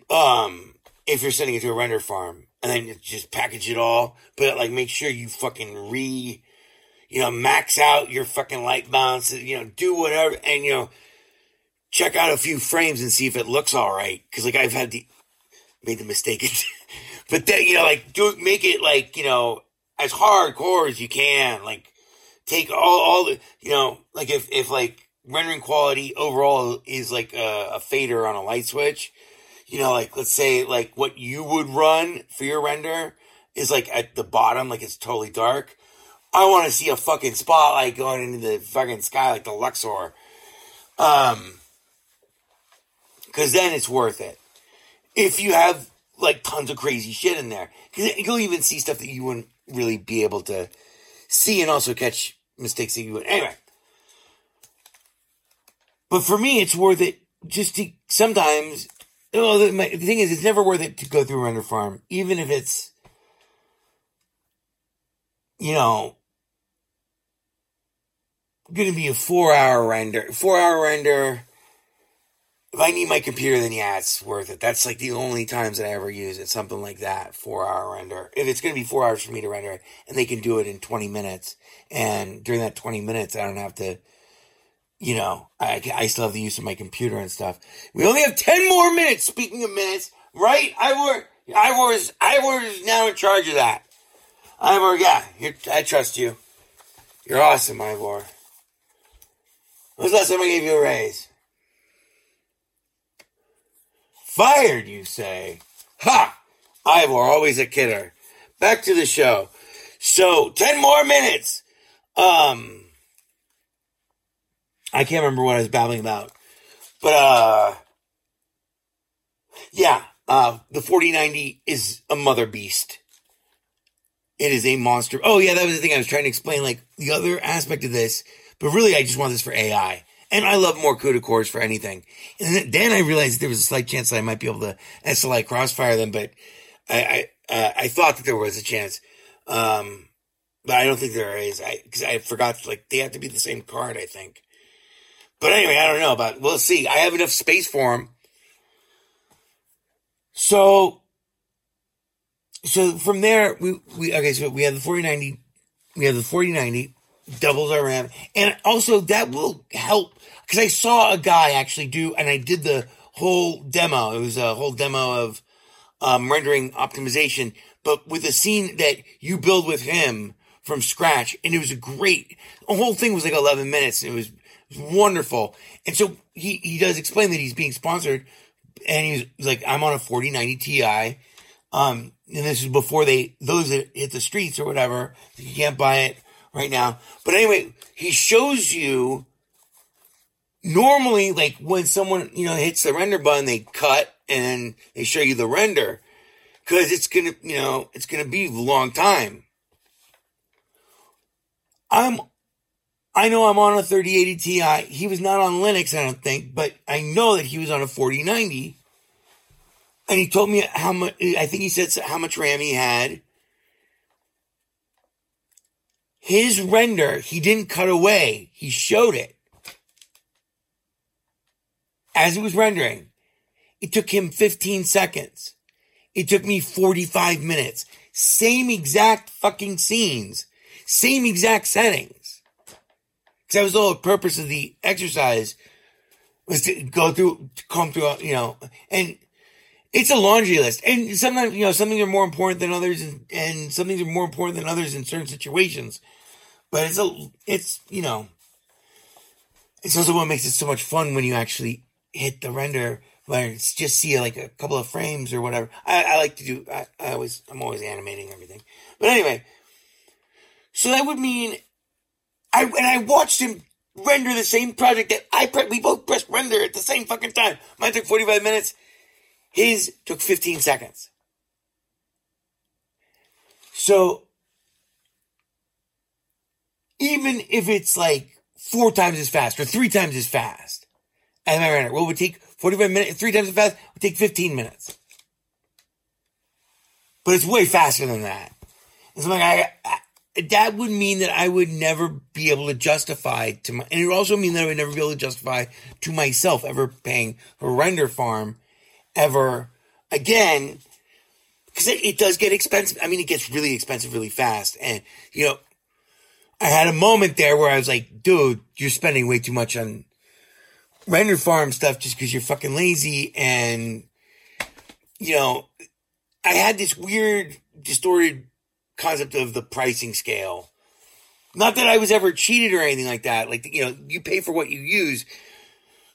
Um, if you're sending it to a render farm and then just package it all, but like make sure you fucking re, you know, max out your fucking light balance, you know, do whatever, and you know, check out a few frames and see if it looks all right. Cause like I've had the, made the mistake. but then, you know, like do make it like, you know, as hardcore as you can. Like take all, all the, you know, like if, if like rendering quality overall is like a, a fader on a light switch, you know, like let's say like what you would run for your render is like at the bottom, like it's totally dark. I want to see a fucking spotlight going into the fucking sky like the Luxor. Um, cause then it's worth it if you have like tons of crazy shit in there. Because you'll even see stuff that you wouldn't really be able to see and also catch mistakes that you would. Anyway. But for me, it's worth it just to sometimes. Oh, the, my, the thing is, it's never worth it to go through render farm, even if it's, you know, going to be a four hour render. Four hour render if I need my computer, then yeah, it's worth it. That's like the only times that I ever use it. Something like that, four hour render. If it's going to be four hours for me to render it, and they can do it in 20 minutes, and during that 20 minutes, I don't have to, you know, I, I still have the use of my computer and stuff. We only have 10 more minutes. Speaking of minutes, right? Ivor, Ivor's, Ivor's now in charge of that. Ivor, yeah, I trust you. You're awesome, Ivor. When's the last time I gave you a raise? Fired, you say? Ha! I were always a kidder. Back to the show. So, 10 more minutes. Um, I can't remember what I was babbling about. But, uh, yeah, uh, the 4090 is a mother beast. It is a monster. Oh, yeah, that was the thing I was trying to explain, like, the other aspect of this. But really, I just want this for AI. And I love more CUDA cores for anything. And then I realized there was a slight chance that I might be able to SLI crossfire them, but I, I, uh, I thought that there was a chance. Um, but I don't think there is. I, cause I forgot, like, they have to be the same card, I think. But anyway, I don't know about, we'll see. I have enough space for them. So, so from there, we, we, okay, so we have the 4090, we have the 4090, doubles our RAM. And also that will help, cause I saw a guy actually do, and I did the whole demo. It was a whole demo of, um, rendering optimization, but with a scene that you build with him from scratch. And it was a great, the whole thing was like 11 minutes. It was, it was wonderful. And so he, he does explain that he's being sponsored and he was like, I'm on a 4090 Ti. Um, and this is before they, those that hit the streets or whatever. You can't buy it right now. But anyway, he shows you normally like when someone, you know, hits the render button, they cut and they show you the render because it's going to, you know, it's going to be a long time. I'm, I know I'm on a 3080 Ti. He was not on Linux, I don't think, but I know that he was on a 4090. And he told me how much, I think he said how much RAM he had. His render, he didn't cut away. He showed it. As he was rendering. It took him 15 seconds. It took me 45 minutes. Same exact fucking scenes. Same exact settings. Cause that was the whole purpose of the exercise was to go through, to come through, you know, and it's a laundry list. And sometimes, you know, some things are more important than others and, and some things are more important than others in certain situations. But it's a, it's, you know, it's also what makes it so much fun when you actually hit the render where it's just see like a couple of frames or whatever. I, I like to do, I, I always, I'm always animating everything. But anyway, so that would mean I, and I watched him render the same project that I, pre- we both pressed render at the same fucking time. Mine took 45 minutes. His took 15 seconds. So even if it's like four times as fast or three times as fast as my render, well, it would take 45 minutes, three times as fast, would take 15 minutes. But it's way faster than that. And so like, I, I, that would mean that I would never be able to justify to my, and it would also mean that I would never be able to justify to myself ever paying for render farm ever again because it, it, does get expensive. I mean, it gets really expensive really fast. And, you know, I had a moment there where I was like, dude, you're spending way too much on render farm stuff just because you're fucking lazy. And, you know, I had this weird, distorted concept of the pricing scale. Not that I was ever cheated or anything like that. Like, you know, you pay for what you use,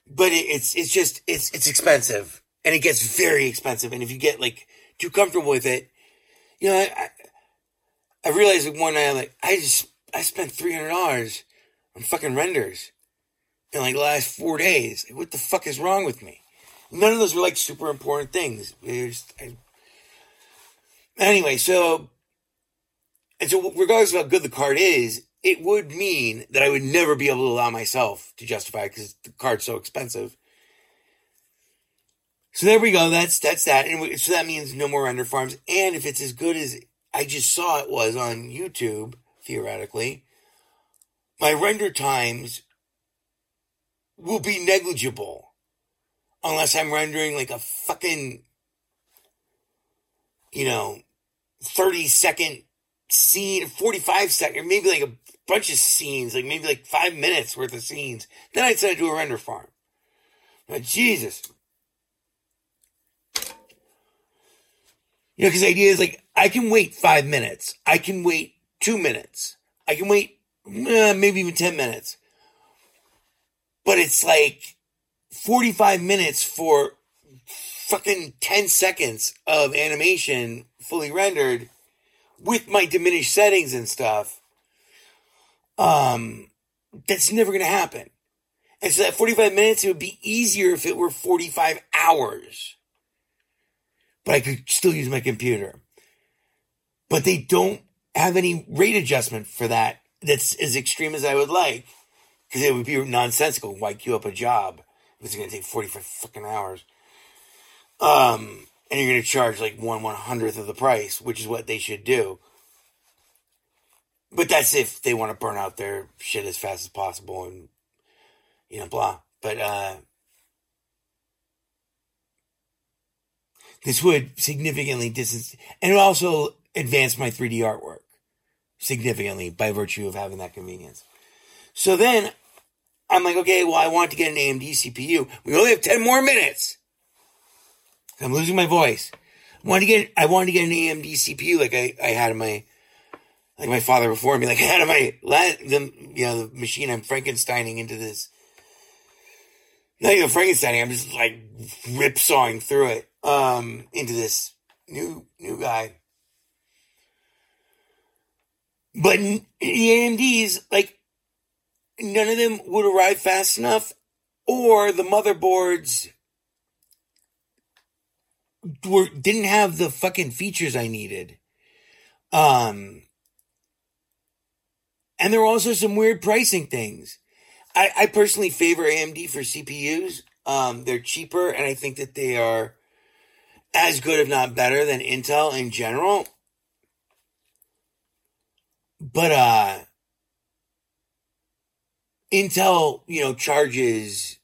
but it's, it's just, it's, it's expensive and it gets very expensive. And if you get like too comfortable with it, you know, I, I, realized one night, I'm like, I just, I spent $300 on fucking renders in like the last four days. Like, what the fuck is wrong with me? None of those were like super important things. Just, I... Anyway, so, and so regardless of how good the card is, it would mean that I would never be able to allow myself to justify because the card's so expensive. So there we go. That's that's that. And so that means no more render farms. And if it's as good as I just saw it was on YouTube, theoretically, my render times will be negligible unless I'm rendering like a fucking, you know, 30 second scene, 45 second, maybe like a bunch of scenes, like maybe like five minutes worth of scenes. Then I'd say it to a render farm. But Jesus. You know, because the idea is like, I can wait five minutes. I can wait two minutes. I can wait uh, maybe even 10 minutes. But it's like 45 minutes for fucking 10 seconds of animation fully rendered with my diminished settings and stuff, um, that's never going to happen. And so that 45 minutes, it would be easier if it were 45 hours. But I could still use my computer. But they don't have any rate adjustment for that that's as extreme as I would like. Because it would be nonsensical. Why queue up a job if it's going to take 45 fucking hours? Um, and you're going to charge like one one hundredth of the price, which is what they should do. But that's if they want to burn out their shit as fast as possible and you know, blah. But uh, this would significantly distance and it also advance my 3D artwork significantly by virtue of having that convenience. So then I'm like, okay, well, I want to get an AMD CPU. We only have 10 more minutes. I'm losing my voice. I wanted to get, I wanted to get an AMD CPU like I, I had in my, like my father before me, like I had in my, the, you know, the machine I'm Frankensteining into this not even Frankenstein. I'm just like rip sawing through it um, into this new new guy. But the AMDs, like, none of them would arrive fast enough, or the motherboards were didn't have the fucking features I needed. Um, and there were also some weird pricing things. I, I personally favor AMD for CPUs. Um, they're cheaper, and I think that they are as good, if not better, than Intel in general. But uh, Intel, you know, charges.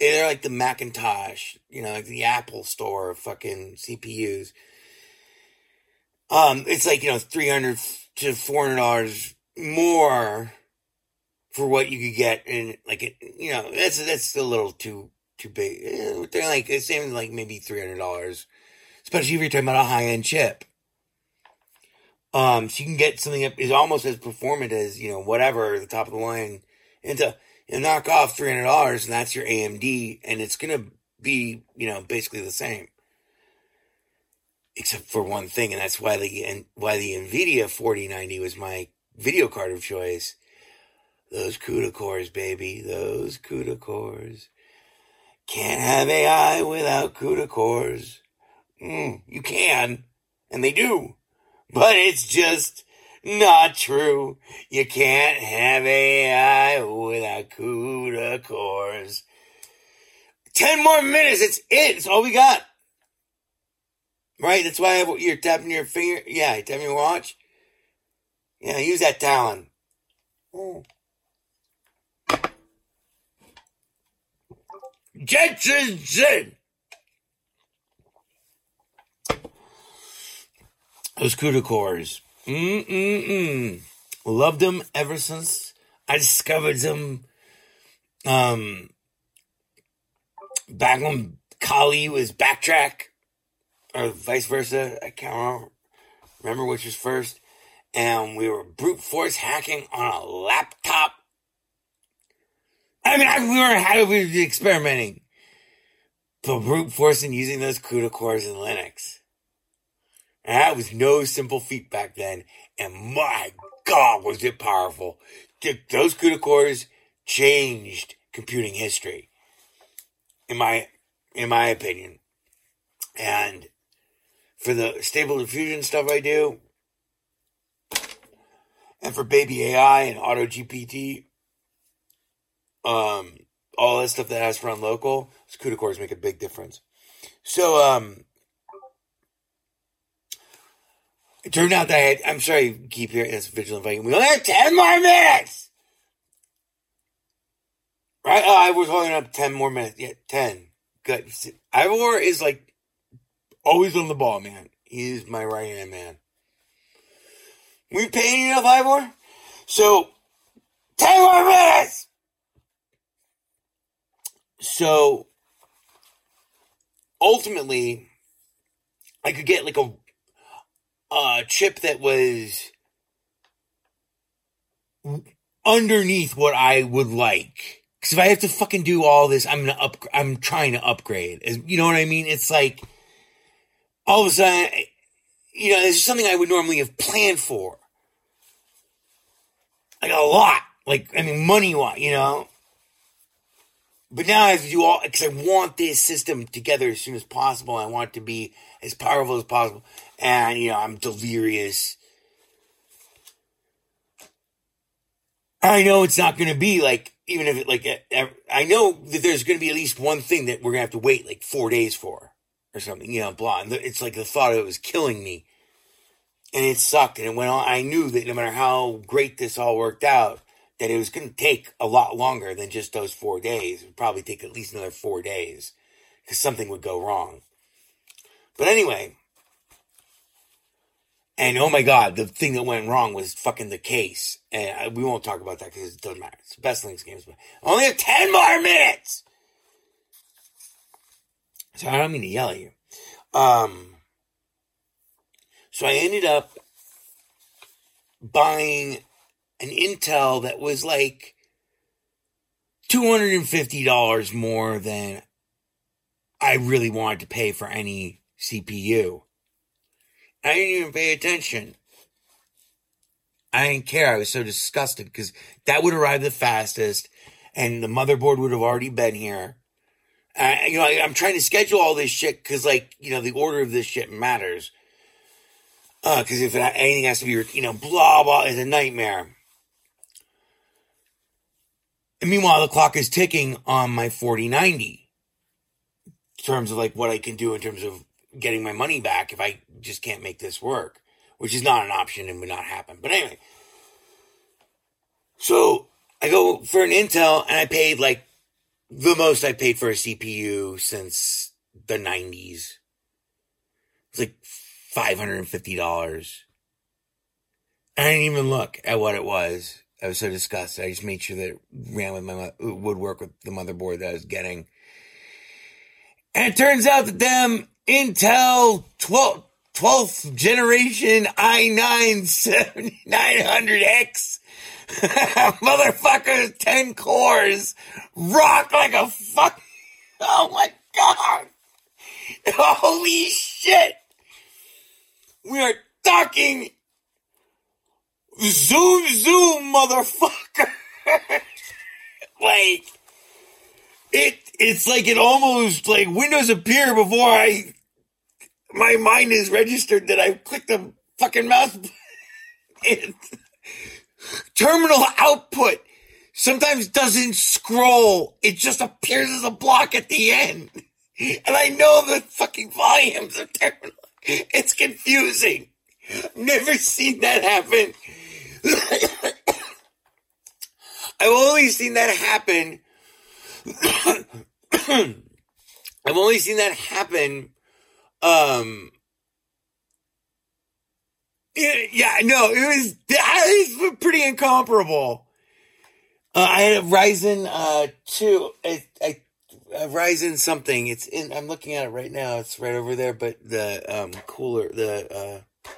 They're like the Macintosh, you know, like the Apple Store of fucking CPUs. Um, it's like you know, three hundred to four hundred dollars more for what you could get in like it you know that's that's a little too too big. Eh, they're like it's even like maybe three hundred dollars, especially if you're talking about a high end chip. Um, so you can get something that is almost as performant as you know whatever the top of the line, and to you know, knock off three hundred dollars, and that's your AMD, and it's gonna be you know basically the same, except for one thing, and that's why the and why the Nvidia forty ninety was my video card of choice those CUDA cores, baby. Those CUDA cores. Can't have AI without CUDA cores. Mm, you can, and they do. But it's just not true. You can't have AI without CUDA cores. Ten more minutes. It's it. It's all we got. Right? That's why you're tapping your finger. Yeah, tapping your watch. Yeah, use that talon. Mm. Jensen Zin. Those CUDA cores. Mm-mm-mm. Loved them ever since I discovered them. Um, back when Kali was BackTrack, or vice versa. I can't remember which was first. And we were brute force hacking on a laptop I mean, I, we were how we were experimenting, but brute force forcing using those CUDA cores in Linux. And that was no simple feat back then, and my God, was it powerful! Those CUDA cores changed computing history, in my in my opinion. And for the stable diffusion stuff I do, and for baby AI and auto GPT, um, all that stuff that has to run local, CUDA cores make a big difference. So, um, it turned out that I had, I'm sorry, keep hearing this vigilant Viking. We only have 10 more minutes! Right? Oh, I was holding up 10 more minutes. Yeah, 10. Good. Ivor is like always on the ball, man. He's my right hand man. We paying enough, Ivor? So, 10 more minutes! So ultimately, I could get like a a chip that was underneath what I would like. Because if I have to fucking do all this, I'm gonna up. I'm trying to upgrade. You know what I mean? It's like all of a sudden, eh, you know, this is something I would normally have planned for. Like a lot. Like, I mean, money wise, you know? But now I have to do all, because I want this system together as soon as possible. I want it to be as powerful as possible. And, you know, I'm delirious. I know it's not going to be like, even if it, like, I know that there's going to be at least one thing that we're going to have to wait like four days for or something, you know, blah. It's like the thought of it was killing me. And it sucked. And it went on. I knew that no matter how great this all worked out, that it was going to take a lot longer than just those four days. It would probably take at least another four days because something would go wrong. But anyway, and oh my god, the thing that went wrong was fucking the case. And we won't talk about that because it doesn't matter. It's the best links games. But only have 10 more minutes! So I don't mean to yell at you. Um, so I ended up buying an Intel that was like $250 more than I really wanted to pay for any CPU. I didn't even pay attention. I didn't care. I was so disgusted because that would arrive the fastest and the motherboard would have already been here. Uh, you know, I, am trying to schedule all this shit because, like, you know, the order of this shit matters. Because uh, if it, anything has to be, you know, blah, blah, is a nightmare. And meanwhile, the clock is ticking on my 4090 in terms of like what I can do in terms of getting my money back if I just can't make this work, which is not an option and would not happen. But anyway, so I go for an Intel and I paid like the most I paid for a CPU since the 90s. It's like $550. I didn't even look at what it was. I was so disgusted. I just made sure that it ran with my would work with the motherboard that I was getting. And it turns out that them Intel 12, 12th generation i9 7900X motherfucker 10 cores rock like a fuck. Oh my god. Holy shit. We are talking Zoom, zoom, motherfucker. like, it, it's like it almost, like, windows appear before I, my mind is registered that I clicked the fucking mouse. terminal output sometimes doesn't scroll. It just appears as a block at the end. And I know the fucking volumes of terminal. It's confusing. Never seen that happen I've only seen that happen. I've only seen that happen. Um, yeah, no, it was that was pretty incomparable. Uh, I had a Ryzen uh two, a, a, a Ryzen something. It's in. I'm looking at it right now. It's right over there. But the um cooler, the uh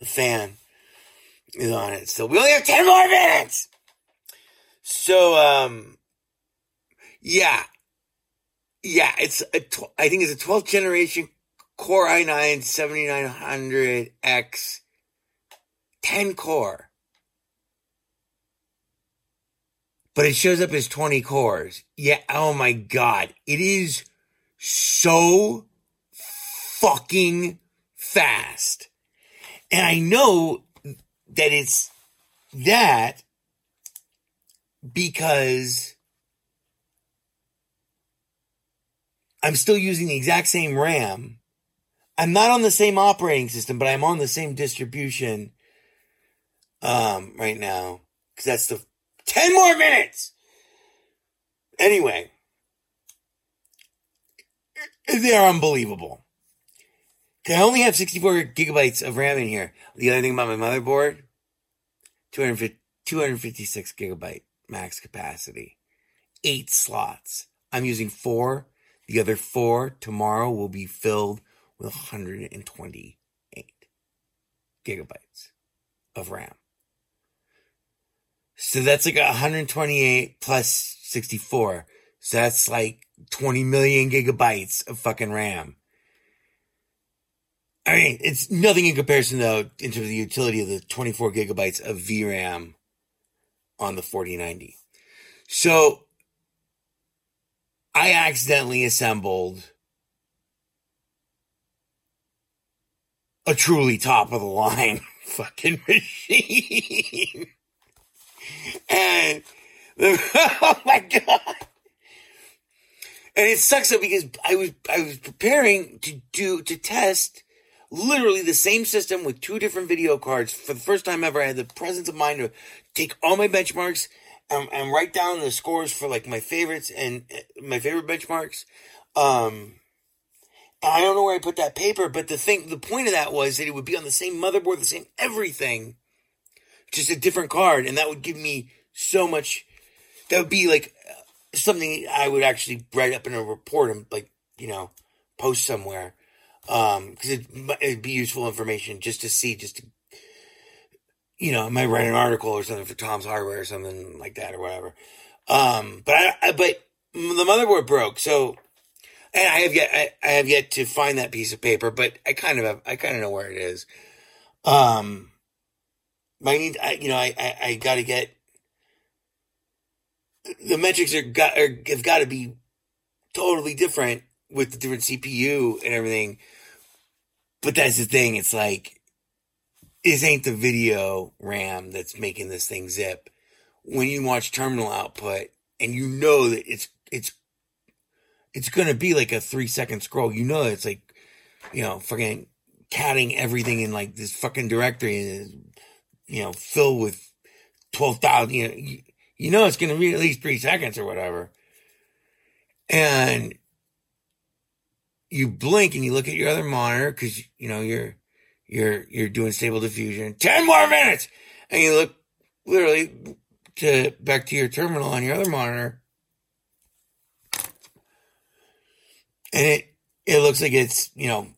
the fan is on it. So we only have 10 more minutes. So, um, yeah. Yeah, it's a tw- I think it's a 12th generation Core i9 7900X 10 core. But it shows up as 20 cores. Yeah, oh my god. It is so fucking fast. And I know that it's that because I'm still using the exact same RAM. I'm not on the same operating system, but I'm on the same distribution um, right now because that's the 10 more minutes. Anyway, they're unbelievable. I only have 64 gigabytes of RAM in here. The other thing about my motherboard, 256 gigabyte max capacity, eight slots. I'm using four. The other four tomorrow will be filled with 128 gigabytes of RAM. So that's like 128 plus 64. So that's like 20 million gigabytes of fucking RAM. I mean, it's nothing in comparison though in terms of the utility of the 24 gigabytes of VRAM on the 4090. So I accidentally assembled a truly top of the line fucking machine. and the, oh my god. And it sucks though because I was I was preparing to do to test literally the same system with two different video cards for the first time ever. I had the presence of mind to take all my benchmarks and, and write down the scores for like my favorites and uh, my favorite benchmarks. Um, and I don't know where I put that paper, but the thing, the point of that was that it would be on the same motherboard, the same everything, just a different card, and that would give me so much. That would be like something I would actually write up in a report and like you know post somewhere. Um because it, it'd be useful information just to see just to you know I might write an article or something for Tom's Hardware or something like that or whatever. Um but I, I but the motherboard broke. So and I have yet I, I have yet to find that piece of paper but I kind of have, I kind of know where it is um I need I you know I I, I got to get the metrics are got are, have got to be totally different with the different CPU and everything. But that's the thing. It's like this ain't the video RAM that's making this thing zip. When you watch terminal output and you know that it's it's it's gonna be like a three second scroll. You know it's like you know fucking catting everything in like this fucking directory and you know filled with twelve thousand. You know you know it's to be at least three seconds or whatever. And you blink and you look at your other monitor because you know you're you're you're doing stable diffusion. Ten more minutes, and you look literally to back to your terminal on your other monitor, and it it looks like it's you know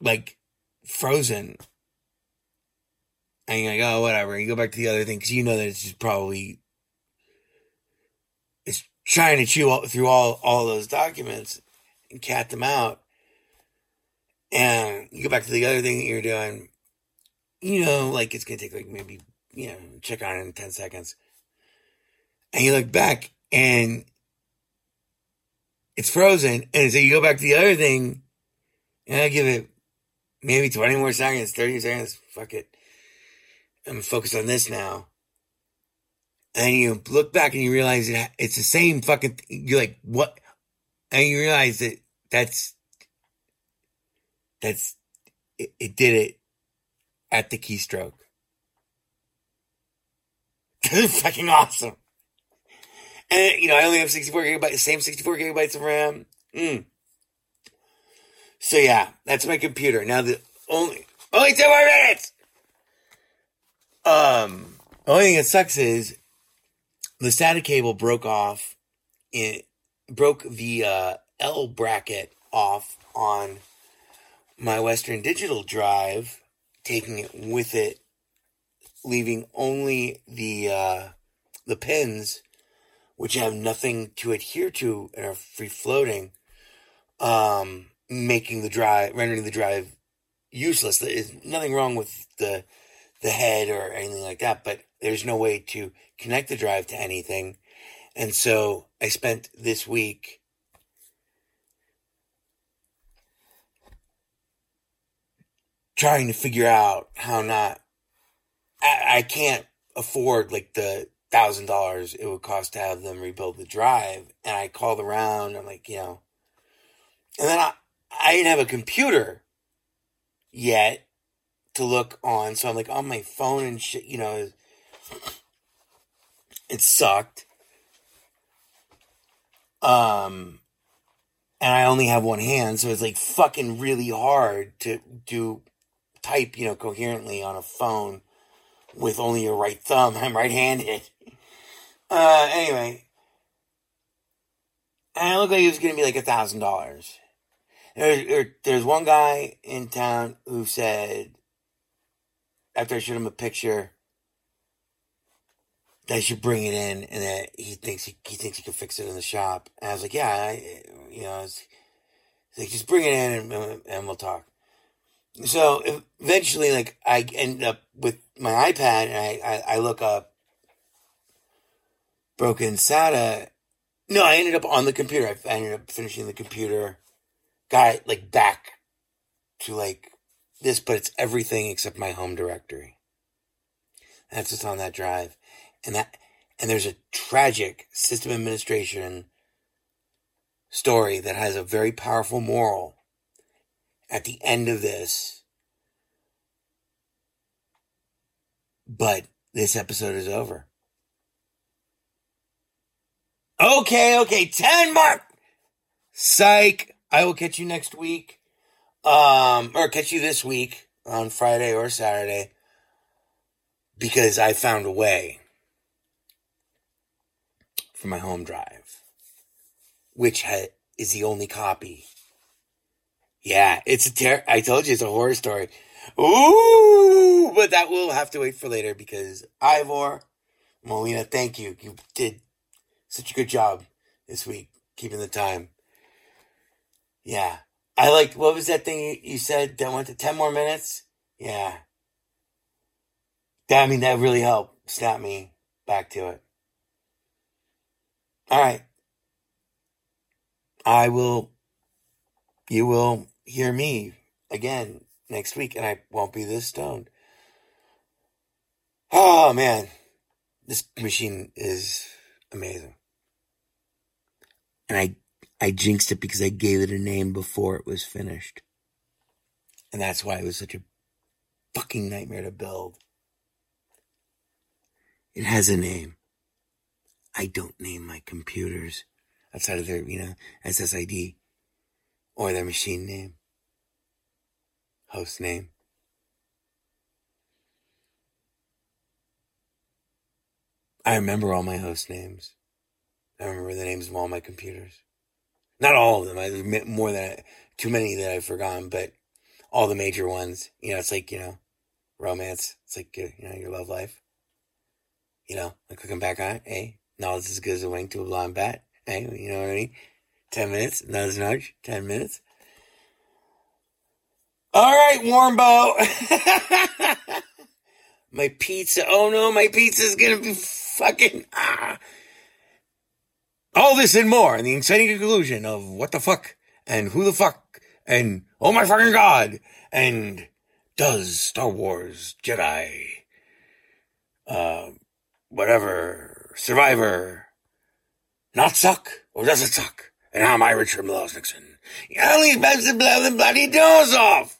like frozen and you're like, oh, whatever. You go back to the other thing because you know that it's just probably it's trying to chew all, through all all those documents and cat them out. And you go back to the other thing that you're doing. You know, like it's gonna take like maybe you know check on in ten seconds, and you look back and it's frozen, and so you go back to the other thing, and I give it maybe twenty more seconds, thirty seconds. Fuck it I'm focused on this now. And you look back and you realize it, it's the same fucking. You're like, what? And you realize that that's that's it, it did it at the keystroke. fucking awesome. And you know, I only have 64 gigabytes, same 64 gigabytes of RAM. Mm. So yeah, that's my computer. Now the only only two more minutes. Um, only thing that sucks is the SATA cable broke off. It broke the uh, L bracket off on my Western Digital drive, taking it with it, leaving only the uh, the pins, which have nothing to adhere to and are free floating, um, making the drive rendering the drive useless. There's nothing wrong with the the head or anything like that, but there's no way to connect the drive to anything. And so I spent this week trying to figure out how not I, I can't afford like the thousand dollars it would cost to have them rebuild the drive. And I called around, I'm like, you know, and then I I didn't have a computer yet to look on. So I'm like on my phone and shit, you know, it sucked. Um, and I only have one hand, so it's like fucking really hard to do type, you know, coherently on a phone with only your right thumb. I'm right handed. Uh, anyway. And it looked like it was going to be like a thousand dollars. There's one guy in town who said after I showed him a picture that I should bring it in and that he thinks he, he thinks he can fix it in the shop. And I was like, yeah, I, you know, He's like, just bring it in and, and we'll talk. So eventually, like, I end up with my iPad and I, I, I look up Broken SATA. No, I ended up on the computer. I ended up finishing the computer. Got it, like, back to, like, this, but it's everything except my home directory. That's what's on that drive. And that, and there's a tragic system administration story that has a very powerful moral at the end of this. But this episode is over. Okay, okay, 10 mark. Psych. I will catch you next week. Um, or catch you this week on Friday or Saturday because I found a way for my home drive, which ha- is the only copy. Yeah, it's a ter- I told you it's a horror story. Ooh, but that will have to wait for later because Ivor, Molina, thank you. You did such a good job this week keeping the time. Yeah. I like, what was that thing you, said that went to 10 more minutes? Yeah. That, I mean, that really helped snap me back to it. All right. I will, you will hear me again next week, and I won't be this stoned. Oh, man. This machine is amazing. And I, I jinxed it because I gave it a name before it was finished. And that's why it was such a fucking nightmare to build. It has a name. I don't name my computers outside of their, you know, SSID or their machine name, host name. I remember all my host names. I remember the names of all my computers. Not all of them. I admit more than too many that I've forgotten, but all the major ones. You know, it's like you know, romance. It's like you know your love life. You know, like looking back on it, hey, not as good as a wing to a blind bat. Hey, you know what I mean? Ten minutes, not as much. Ten minutes. All right, Warmbo. my pizza. Oh no, my pizza's gonna be fucking. Ah. All this and more, and the exciting conclusion of what the fuck and who the fuck and oh my fucking god and does Star Wars Jedi, uh, whatever Survivor not suck or does it suck? And how am I Richard Milhous Nixon? You only best to blow the bloody doors off.